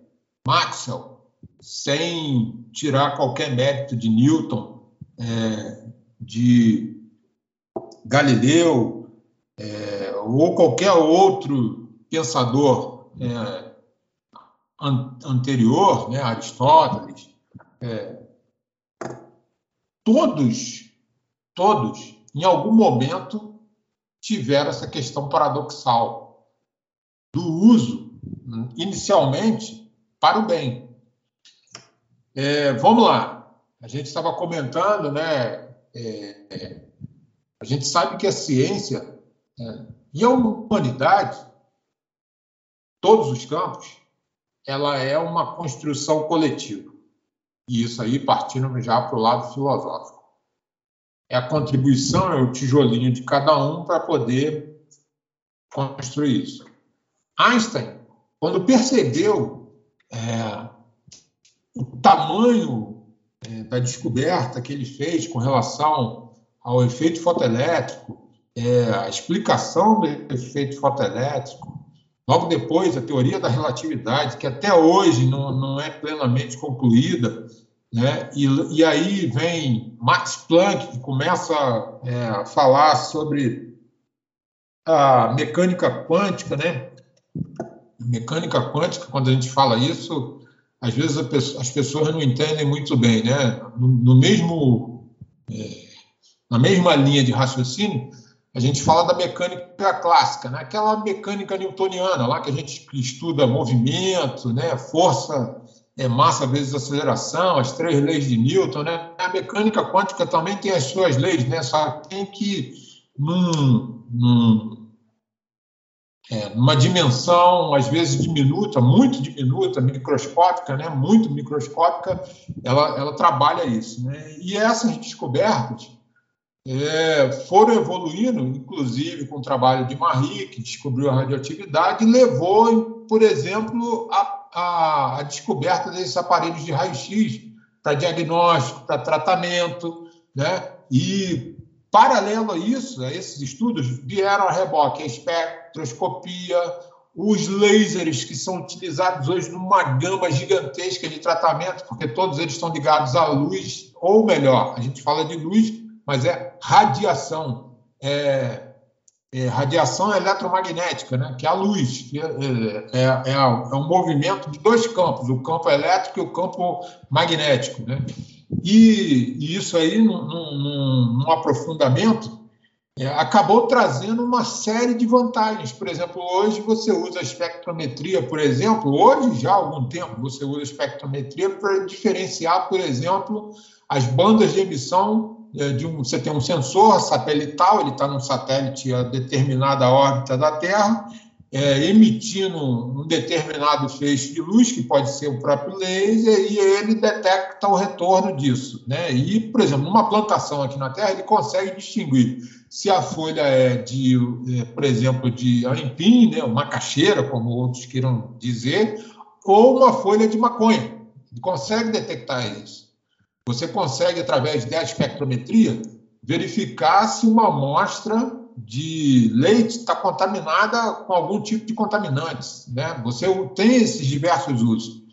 Maxwell, sem tirar qualquer mérito de Newton, é, de Galileu é, ou qualquer outro pensador é, an anterior, né, Aristóteles, é, todos, todos, em algum momento, tiveram essa questão paradoxal do uso, inicialmente, para o bem. É, vamos lá. A gente estava comentando, né? É, a gente sabe que a ciência é, e a humanidade, todos os campos, ela é uma construção coletiva. E isso aí partindo já para o lado filosófico. É a contribuição, é o tijolinho de cada um para poder construir isso. Einstein, quando percebeu é, o tamanho é, da descoberta que ele fez com relação ao efeito fotoelétrico, é, a explicação do efeito fotoelétrico, Logo depois, a teoria da relatividade, que até hoje não, não é plenamente concluída, né? E, e, aí vem Max Planck, que começa é, a falar sobre a mecânica quântica, né? Mecânica quântica, quando a gente fala isso, às vezes as pessoas não entendem muito bem, né? No, no mesmo, é, na mesma linha de raciocínio, a gente fala da mecânica clássica, né? aquela mecânica newtoniana, lá que a gente estuda movimento, né? força, é, massa vezes aceleração, as três leis de Newton. Né? A mecânica quântica também tem as suas leis, né? só tem que, num, num, é, numa dimensão, às vezes diminuta, muito diminuta, microscópica, né? muito microscópica, ela, ela trabalha isso. Né? E essas descobertas é, foram evoluindo, inclusive com o trabalho de Marie, que descobriu a radioatividade, e levou, por exemplo, a, a, a descoberta desses aparelhos de raio-x para diagnóstico, para tratamento, né? E paralelo a isso, a esses estudos, vieram a reboque a espectroscopia, os lasers que são utilizados hoje numa gama gigantesca de tratamento, porque todos eles estão ligados à luz, ou melhor, a gente fala de luz mas é radiação. É, é, radiação eletromagnética, né? que é a luz, que é, é, é, é, um movimento de dois campos, o campo elétrico e o campo magnético. Né? E, e isso aí, num, num, num aprofundamento, é, acabou trazendo uma série de vantagens. Por exemplo, hoje você usa espectrometria, por exemplo, hoje já há algum tempo você usa espectrometria para diferenciar, por exemplo, as bandas de emissão é, de um, você tem um sensor satelital, ele está num satélite a determinada órbita da Terra, é, emitindo um determinado feixe de luz, que pode ser o próprio laser, e ele detecta o retorno disso. Né? E, por exemplo, numa plantação aqui na Terra, ele consegue distinguir se a folha é de, é, por exemplo, de aipim, né? uma caixeira, como outros queiram dizer, ou uma folha de maconha. Ele consegue detectar isso. Você consegue, através da espectrometria, verificar se uma amostra de leite está contaminada com algum tipo de contaminantes. Né? Você tem esses diversos usos.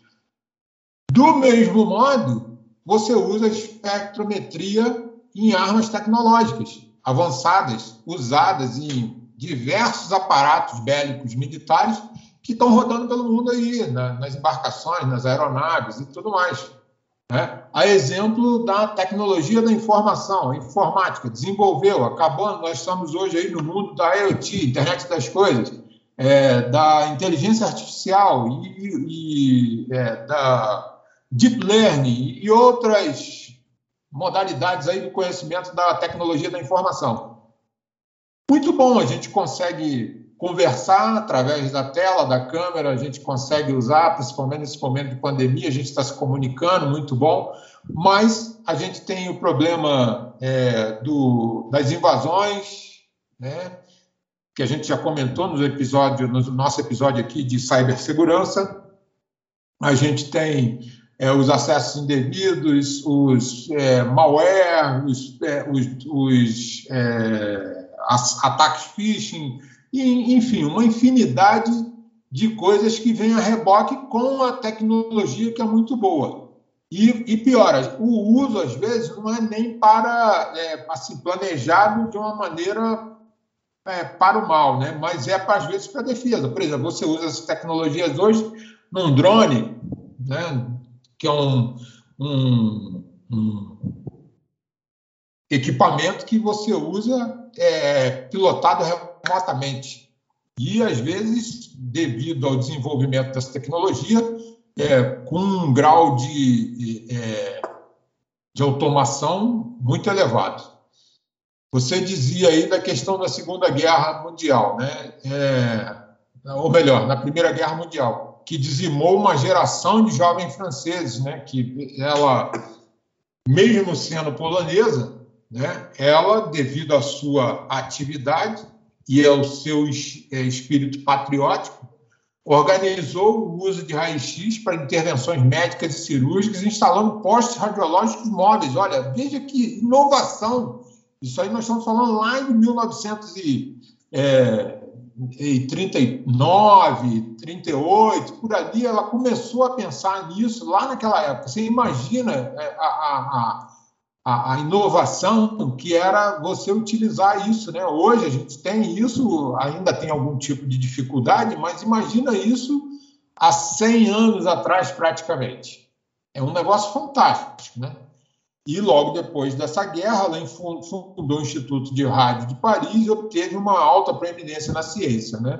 Do mesmo modo, você usa a espectrometria em armas tecnológicas avançadas, usadas em diversos aparatos bélicos militares que estão rodando pelo mundo aí, nas embarcações, nas aeronaves e tudo mais. Né? A exemplo da tecnologia da informação, a informática, desenvolveu, acabou, nós estamos hoje aí no mundo da IoT, internet das coisas. é, da inteligência artificial e, e é, da deep learning e outras modalidades aí do conhecimento da tecnologia da informação. Muito bom, a gente consegue conversar através da tela, da câmera, a gente consegue usar, principalmente nesse momento de pandemia, a gente está se comunicando, muito bom, mas a gente tem o problema é, do, das invasões, né, que a gente já comentou no episódio, no nosso episódio aqui de cibersegurança, a gente tem é, os acessos indevidos, os é, malware, os, é, os, os é, ataques phishing, e, enfim, uma infinidade de coisas que vêm a reboque com a tecnologia que é muito boa. E, e pior, o uso, às vezes, não é nem para é, assim, planejado de uma maneira é, para o mal, né? mas é, às vezes, para defesa. Por exemplo, você usa essas tecnologias hoje num drone, né? que é um, um, um equipamento que você usa é, pilotado remotamente. E, às vezes, devido ao desenvolvimento dessa tecnologia, é, com um grau de, é, de automação muito elevado. Você dizia aí da questão da Segunda Guerra Mundial, né? É, ou melhor, na Primeira Guerra Mundial, que dizimou uma geração de jovens franceses, né? Que ela, mesmo sendo polonesa, né? Ela, devido à sua atividade, e ao seu é, espírito patriótico, organizou o uso de raio-x para intervenções médicas e cirúrgicas, instalando postos radiológicos móveis. Olha, veja que inovação! Isso aí nós estamos falando lá em 1939, 38, por ali, ela começou a pensar nisso lá naquela época. Você imagina é, a, a, a a, a, inovação que era você utilizar isso, né? Hoje a gente tem isso, ainda tem algum tipo de dificuldade, mas imagina isso há 100 anos atrás praticamente. É um negócio fantástico, né? E logo depois dessa guerra, ela fundou o Instituto de Rádio de Paris e obteve uma alta preeminência na ciência, né?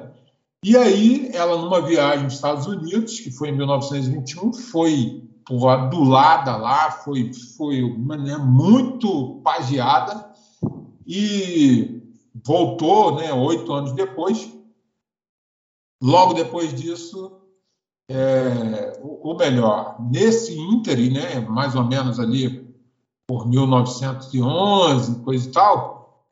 E aí, ela, numa viagem aos Estados Unidos, que foi em 1921, foi adulada lá, foi, foi né, muito pagiada e voltou né, oito anos depois. Logo depois disso, é, ou melhor, nesse ínterim, né, mais ou menos ali por 1911, coisa e tal,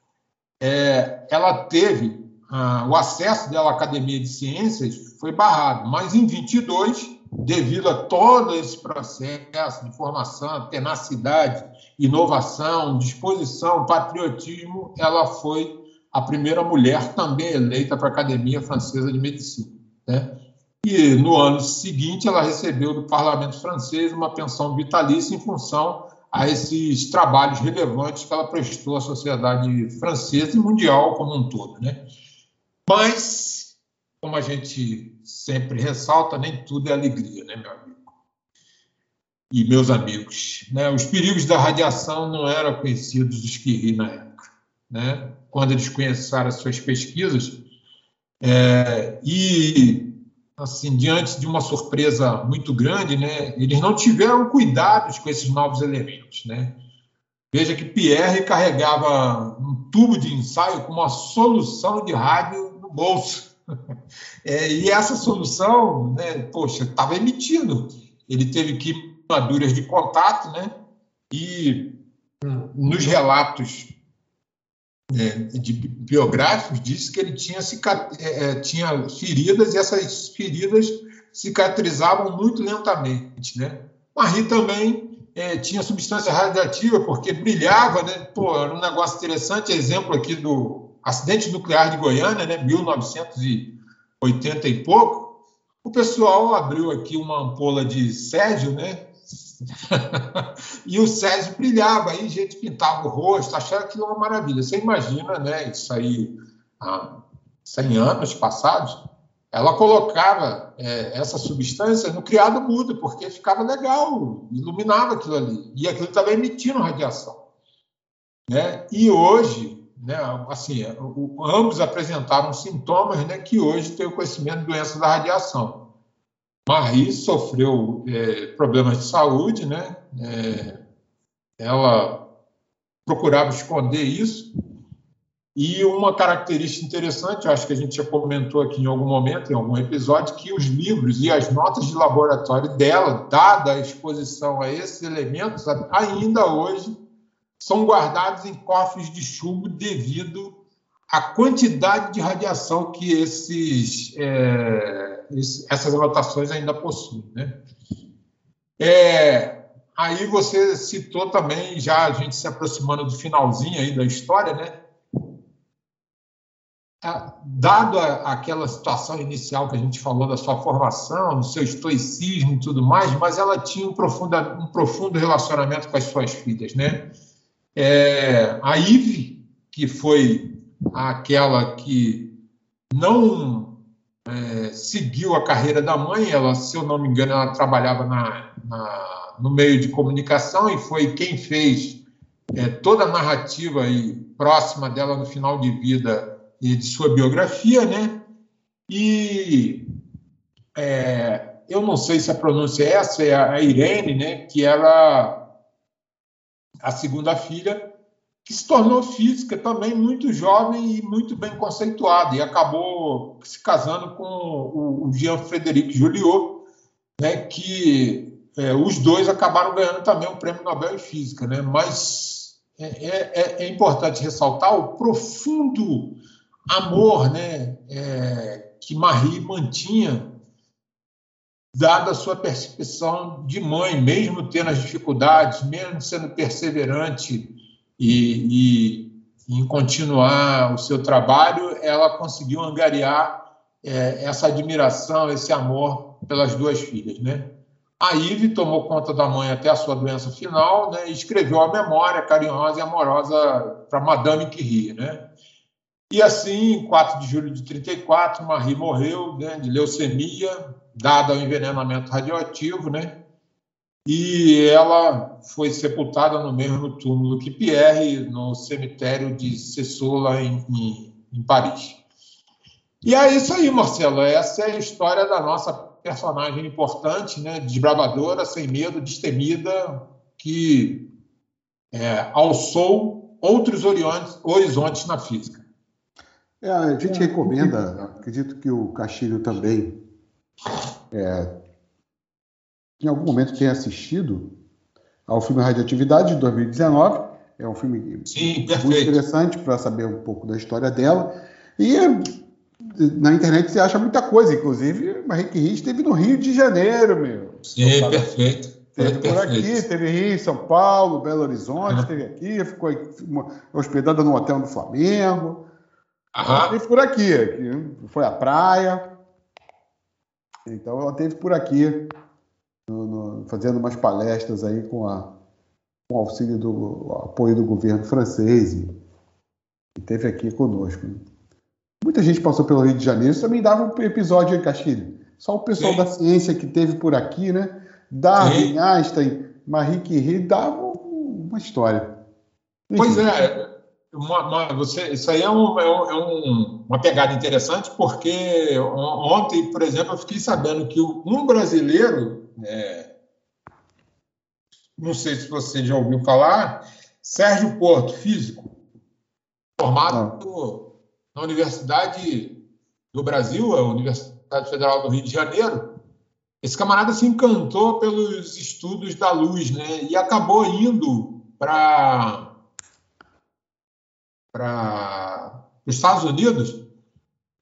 é, ela teve ah, o acesso dela à Academia de Ciências foi barrado, mas em 22 devido a todo esse processo de formação, tenacidade, inovação, disposição, patriotismo, ela foi a primeira mulher também eleita para a Academia Francesa de Medicina. Né? E no ano seguinte, ela recebeu do parlamento francês uma pensão vitalícia em função a esses trabalhos relevantes que ela prestou à sociedade francesa e mundial como um todo. Né? Mas, como a gente sempre ressalta, nem tudo é alegria, né, meu amigo? E meus amigos, né? Os perigos da radiação não eram conhecidos dos que na época, né? Quando eles começaram as suas pesquisas, é, e assim diante de uma surpresa muito grande, né? Eles não tiveram cuidados com esses novos elementos, né? Veja que Pierre carregava um tubo de ensaio com uma solução de rádio no bolso é, e essa solução, né, poxa, estava emitindo. Ele teve queimaduras de contato, né? E nos relatos é, de biográficos disse que ele tinha, é, é, tinha feridas e essas feridas cicatrizavam muito lentamente, né? Marie também é, tinha substância radioativa porque brilhava, né? Pô, era um negócio interessante, exemplo aqui do acidente nuclear de Goiânia, né, 1980 e pouco, o pessoal abriu aqui uma ampola de Césio, né? e o Césio brilhava, aí gente pintava o rosto, achava aquilo uma maravilha. Você imagina, né? Isso aí há 100 anos passados, ela colocava é, essa substância no criado mudo, porque ficava legal, iluminava aquilo ali. E aquilo estava emitindo radiação. Né? E hoje, né, assim, o, ambos apresentaram sintomas né, que hoje tem o conhecimento de doenças da radiação. Marie sofreu é, problemas de saúde, né? É, ela procurava esconder isso. E uma característica interessante, acho que a gente já comentou aqui em algum momento, em algum episódio, que os livros e as notas de laboratório dela, dada a exposição a esses elementos, ainda hoje são guardados em cofres de chumbo devido à quantidade de radiação que esses, é, essas anotações ainda possuem. Né? É, aí você citou também, já a gente se aproximando do finalzinho aí da história, né? dado a, aquela situação inicial que a gente falou da sua formação, do seu estoicismo e tudo mais, mas ela tinha um profundo, um profundo relacionamento com as suas filhas, né? É, a Ive, que foi aquela que não é, seguiu a carreira da mãe, ela, se eu não me engano, ela trabalhava na, na, no meio de comunicação e foi quem fez é, toda a narrativa aí próxima dela no final de vida e de sua biografia, né? E é, eu não sei se a pronúncia é essa, é a Irene, né? Que era a segunda filha, que se tornou física também muito jovem e muito bem conceituada, e acabou se casando com o, Jean Frederic Joliot, né, que é, os dois acabaram ganhando também o Prêmio Nobel em Física. Né, mas é, é, é, é importante ressaltar o profundo amor né, é, que Marie mantinha dada a sua percepção de mãe, mesmo tendo as dificuldades, mesmo sendo perseverante e, e em continuar o seu trabalho, ela conseguiu angariar é, essa admiração, esse amor pelas duas filhas, né? A Ive tomou conta da mãe até a sua doença final, né? E escreveu a memória carinhosa e amorosa para Madame Curie, né? E assim, em 4 de julho de 34, Marie morreu né, de leucemia, dada ao envenenamento radioativo, né? E ela foi sepultada no mesmo túmulo que Pierre, no cemitério de Cessola, em, em, em Paris. E é isso aí, Marcelo. Essa é a história da nossa personagem importante, né? desbravadora, sem medo, destemida, que é, alçou outros horizontes na física. É, a gente recomenda, acredito que o Castilho também é, em algum momento tenha assistido ao filme Radioatividade de 2019. É um filme Sim, muito interessante para saber um pouco da história dela. E na internet você acha muita coisa, inclusive Marie Curie esteve no Rio de Janeiro, meu. Sim, perfeito. Teve por aqui, teve Rio, São Paulo, Belo Horizonte, uhum. esteve aqui, ficou hospedada no hotel do Flamengo. Uhum. Teve por aqui, foi à praia. Então ela teve por aqui, no, no, fazendo umas palestras aí com, a, com o auxílio do o apoio do governo francês e, e teve aqui conosco. Muita gente passou pelo Rio de Janeiro, isso também dava um episódio em Castilho. Só o pessoal Sim. da ciência que teve por aqui, né? Darwin, Sim. Einstein, Marie Curie, dava uma história. Enfim. Pois é, uma, uma, você, isso aí é, um, é, um, é um, uma pegada interessante, porque ontem, por exemplo, eu fiquei sabendo que um brasileiro, é, não sei se você já ouviu falar, Sérgio Porto, físico, formado na Universidade do Brasil, a Universidade Federal do Rio de Janeiro. Esse camarada se encantou pelos estudos da luz, né? E acabou indo para para os Estados Unidos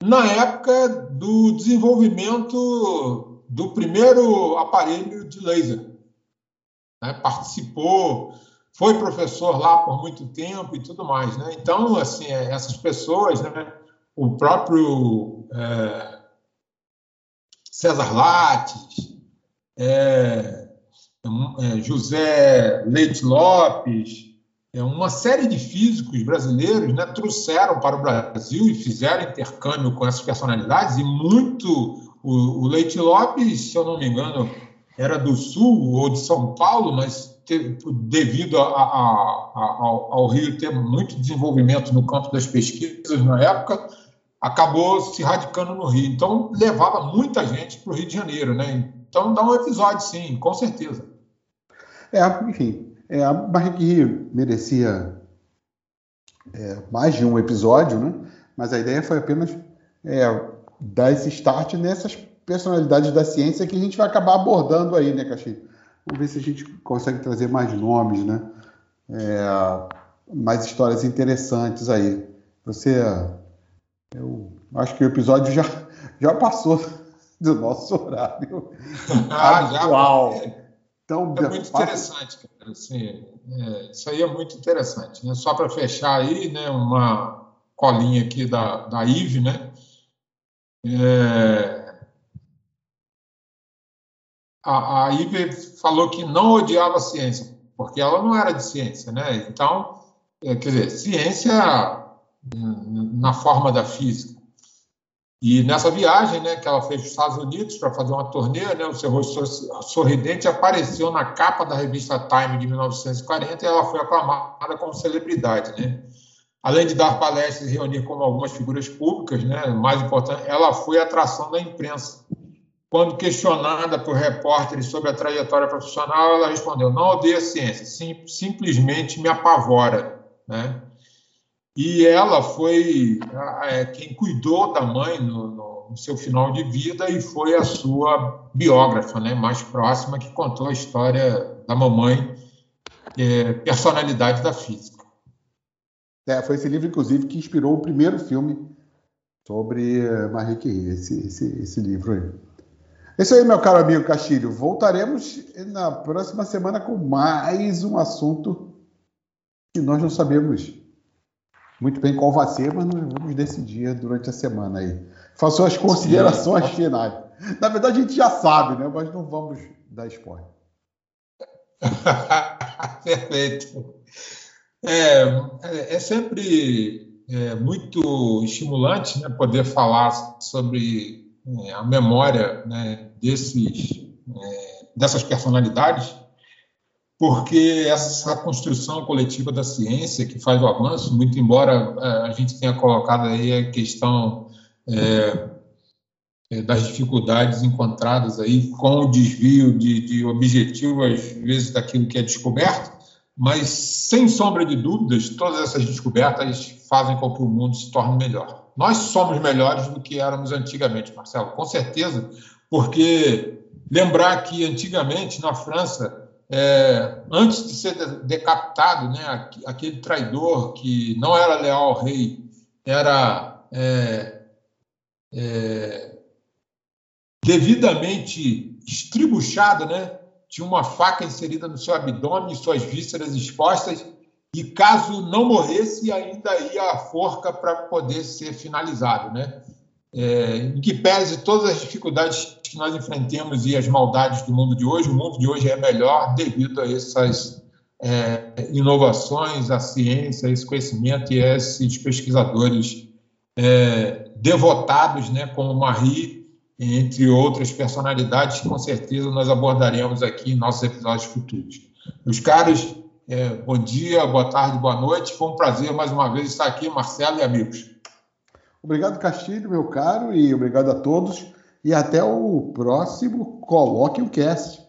na época do desenvolvimento do primeiro aparelho de laser. Né? Participou, foi professor lá por muito tempo e tudo mais. Né? Então, assim, é, essas pessoas, né? o próprio é, César Lattes, é, é José Leite Lopes, uma série de físicos brasileiros né, trouxeram para o Brasil e fizeram intercâmbio com essas personalidades, e muito o, o Leite Lopes, se eu não me engano, era do Sul ou de São Paulo, mas devido a, a, a, ao, ao, Rio ter muito desenvolvimento no campo das pesquisas na época, acabou se radicando no Rio. Então, levava muita gente para o Rio de Janeiro. Né? Então, dá um episódio, sim, com certeza. É, enfim, é, a Barrique merecia é, mais de um episódio, né? mas a ideia foi apenas é, dar esse start nessas personalidades da ciência que a gente vai acabar abordando aí, né, Caxi? Vamos ver se a gente consegue trazer mais nomes, né? É, mais histórias interessantes aí. Você, eu acho que o episódio já, já passou do nosso horário ah, atual. Já, então, é muito interessante, cara. Assim, é, isso aí é muito interessante. Né? Só para fechar aí, né, uma colinha aqui da, da IVE, né? É, a, a Ive falou que não odiava a ciência, porque ela não era de ciência, né? Então, é, quer dizer, ciência na forma da física. E nessa viagem, né, que ela fez para os Estados Unidos para fazer uma turnê, né, o seu rosto sorridente apareceu na capa da revista Time de 1940 e ela foi aclamada como celebridade, né? Além de dar palestras e reunir com algumas figuras públicas, né, mais importante, ela foi atração da imprensa quando questionada por repórteres sobre a trajetória profissional, ela respondeu: não odeio a ciência, sim, simplesmente me apavora. Né? E ela foi é, quem cuidou da mãe no, no, no, seu final de vida e foi a sua biógrafa né, mais próxima que contou a história da mamãe, é, personalidade da física. É, foi esse livro, inclusive, que inspirou o primeiro filme sobre Marie Curie, esse, esse, esse livro aí. É isso aí, meu caro amigo Castilho. Voltaremos na próxima semana com mais um assunto que nós não sabemos muito bem qual vai ser, mas nós vamos decidir durante a semana aí. Façam as considerações Sim. finais. Na verdade, a gente já sabe, né? Mas não vamos dar spoiler. Perfeito. É, é, é sempre é, muito estimulante né, poder falar sobre é, a memória né, desses, é, dessas personalidades, porque essa construção coletiva da ciência que faz o avanço, muito embora é, a gente tenha colocado aí a questão é, é, das dificuldades encontradas aí com o desvio de, de objetivo, às vezes, daquilo que é descoberto, mas, sem sombra de dúvidas, todas essas descobertas fazem com que o mundo se torne melhor. Nós somos melhores do que éramos antigamente, Marcelo, com certeza, porque lembrar que antigamente na França, é, antes de ser decapitado, né, aquele traidor que não era leal ao rei, era é, é, devidamente estribuchado, né, tinha uma faca inserida no seu abdômen, suas vísceras expostas, e caso não morresse, ainda ia a forca para poder ser finalizado, né? É, em que pese todas as dificuldades que nós enfrentemos e as maldades do mundo de hoje, o mundo de hoje é melhor devido a essas é, inovações, a ciência, esse conhecimento e a esses pesquisadores é, devotados, né, como Marie, entre outras personalidades que com certeza nós abordaremos aqui em nossos episódios futuros. Os caras é, bom dia, boa tarde, boa noite. Foi um prazer mais uma vez estar aqui, Marcelo e amigos. Obrigado, Castilho, meu caro, e obrigado a todos. E até o próximo Coloque o Cast.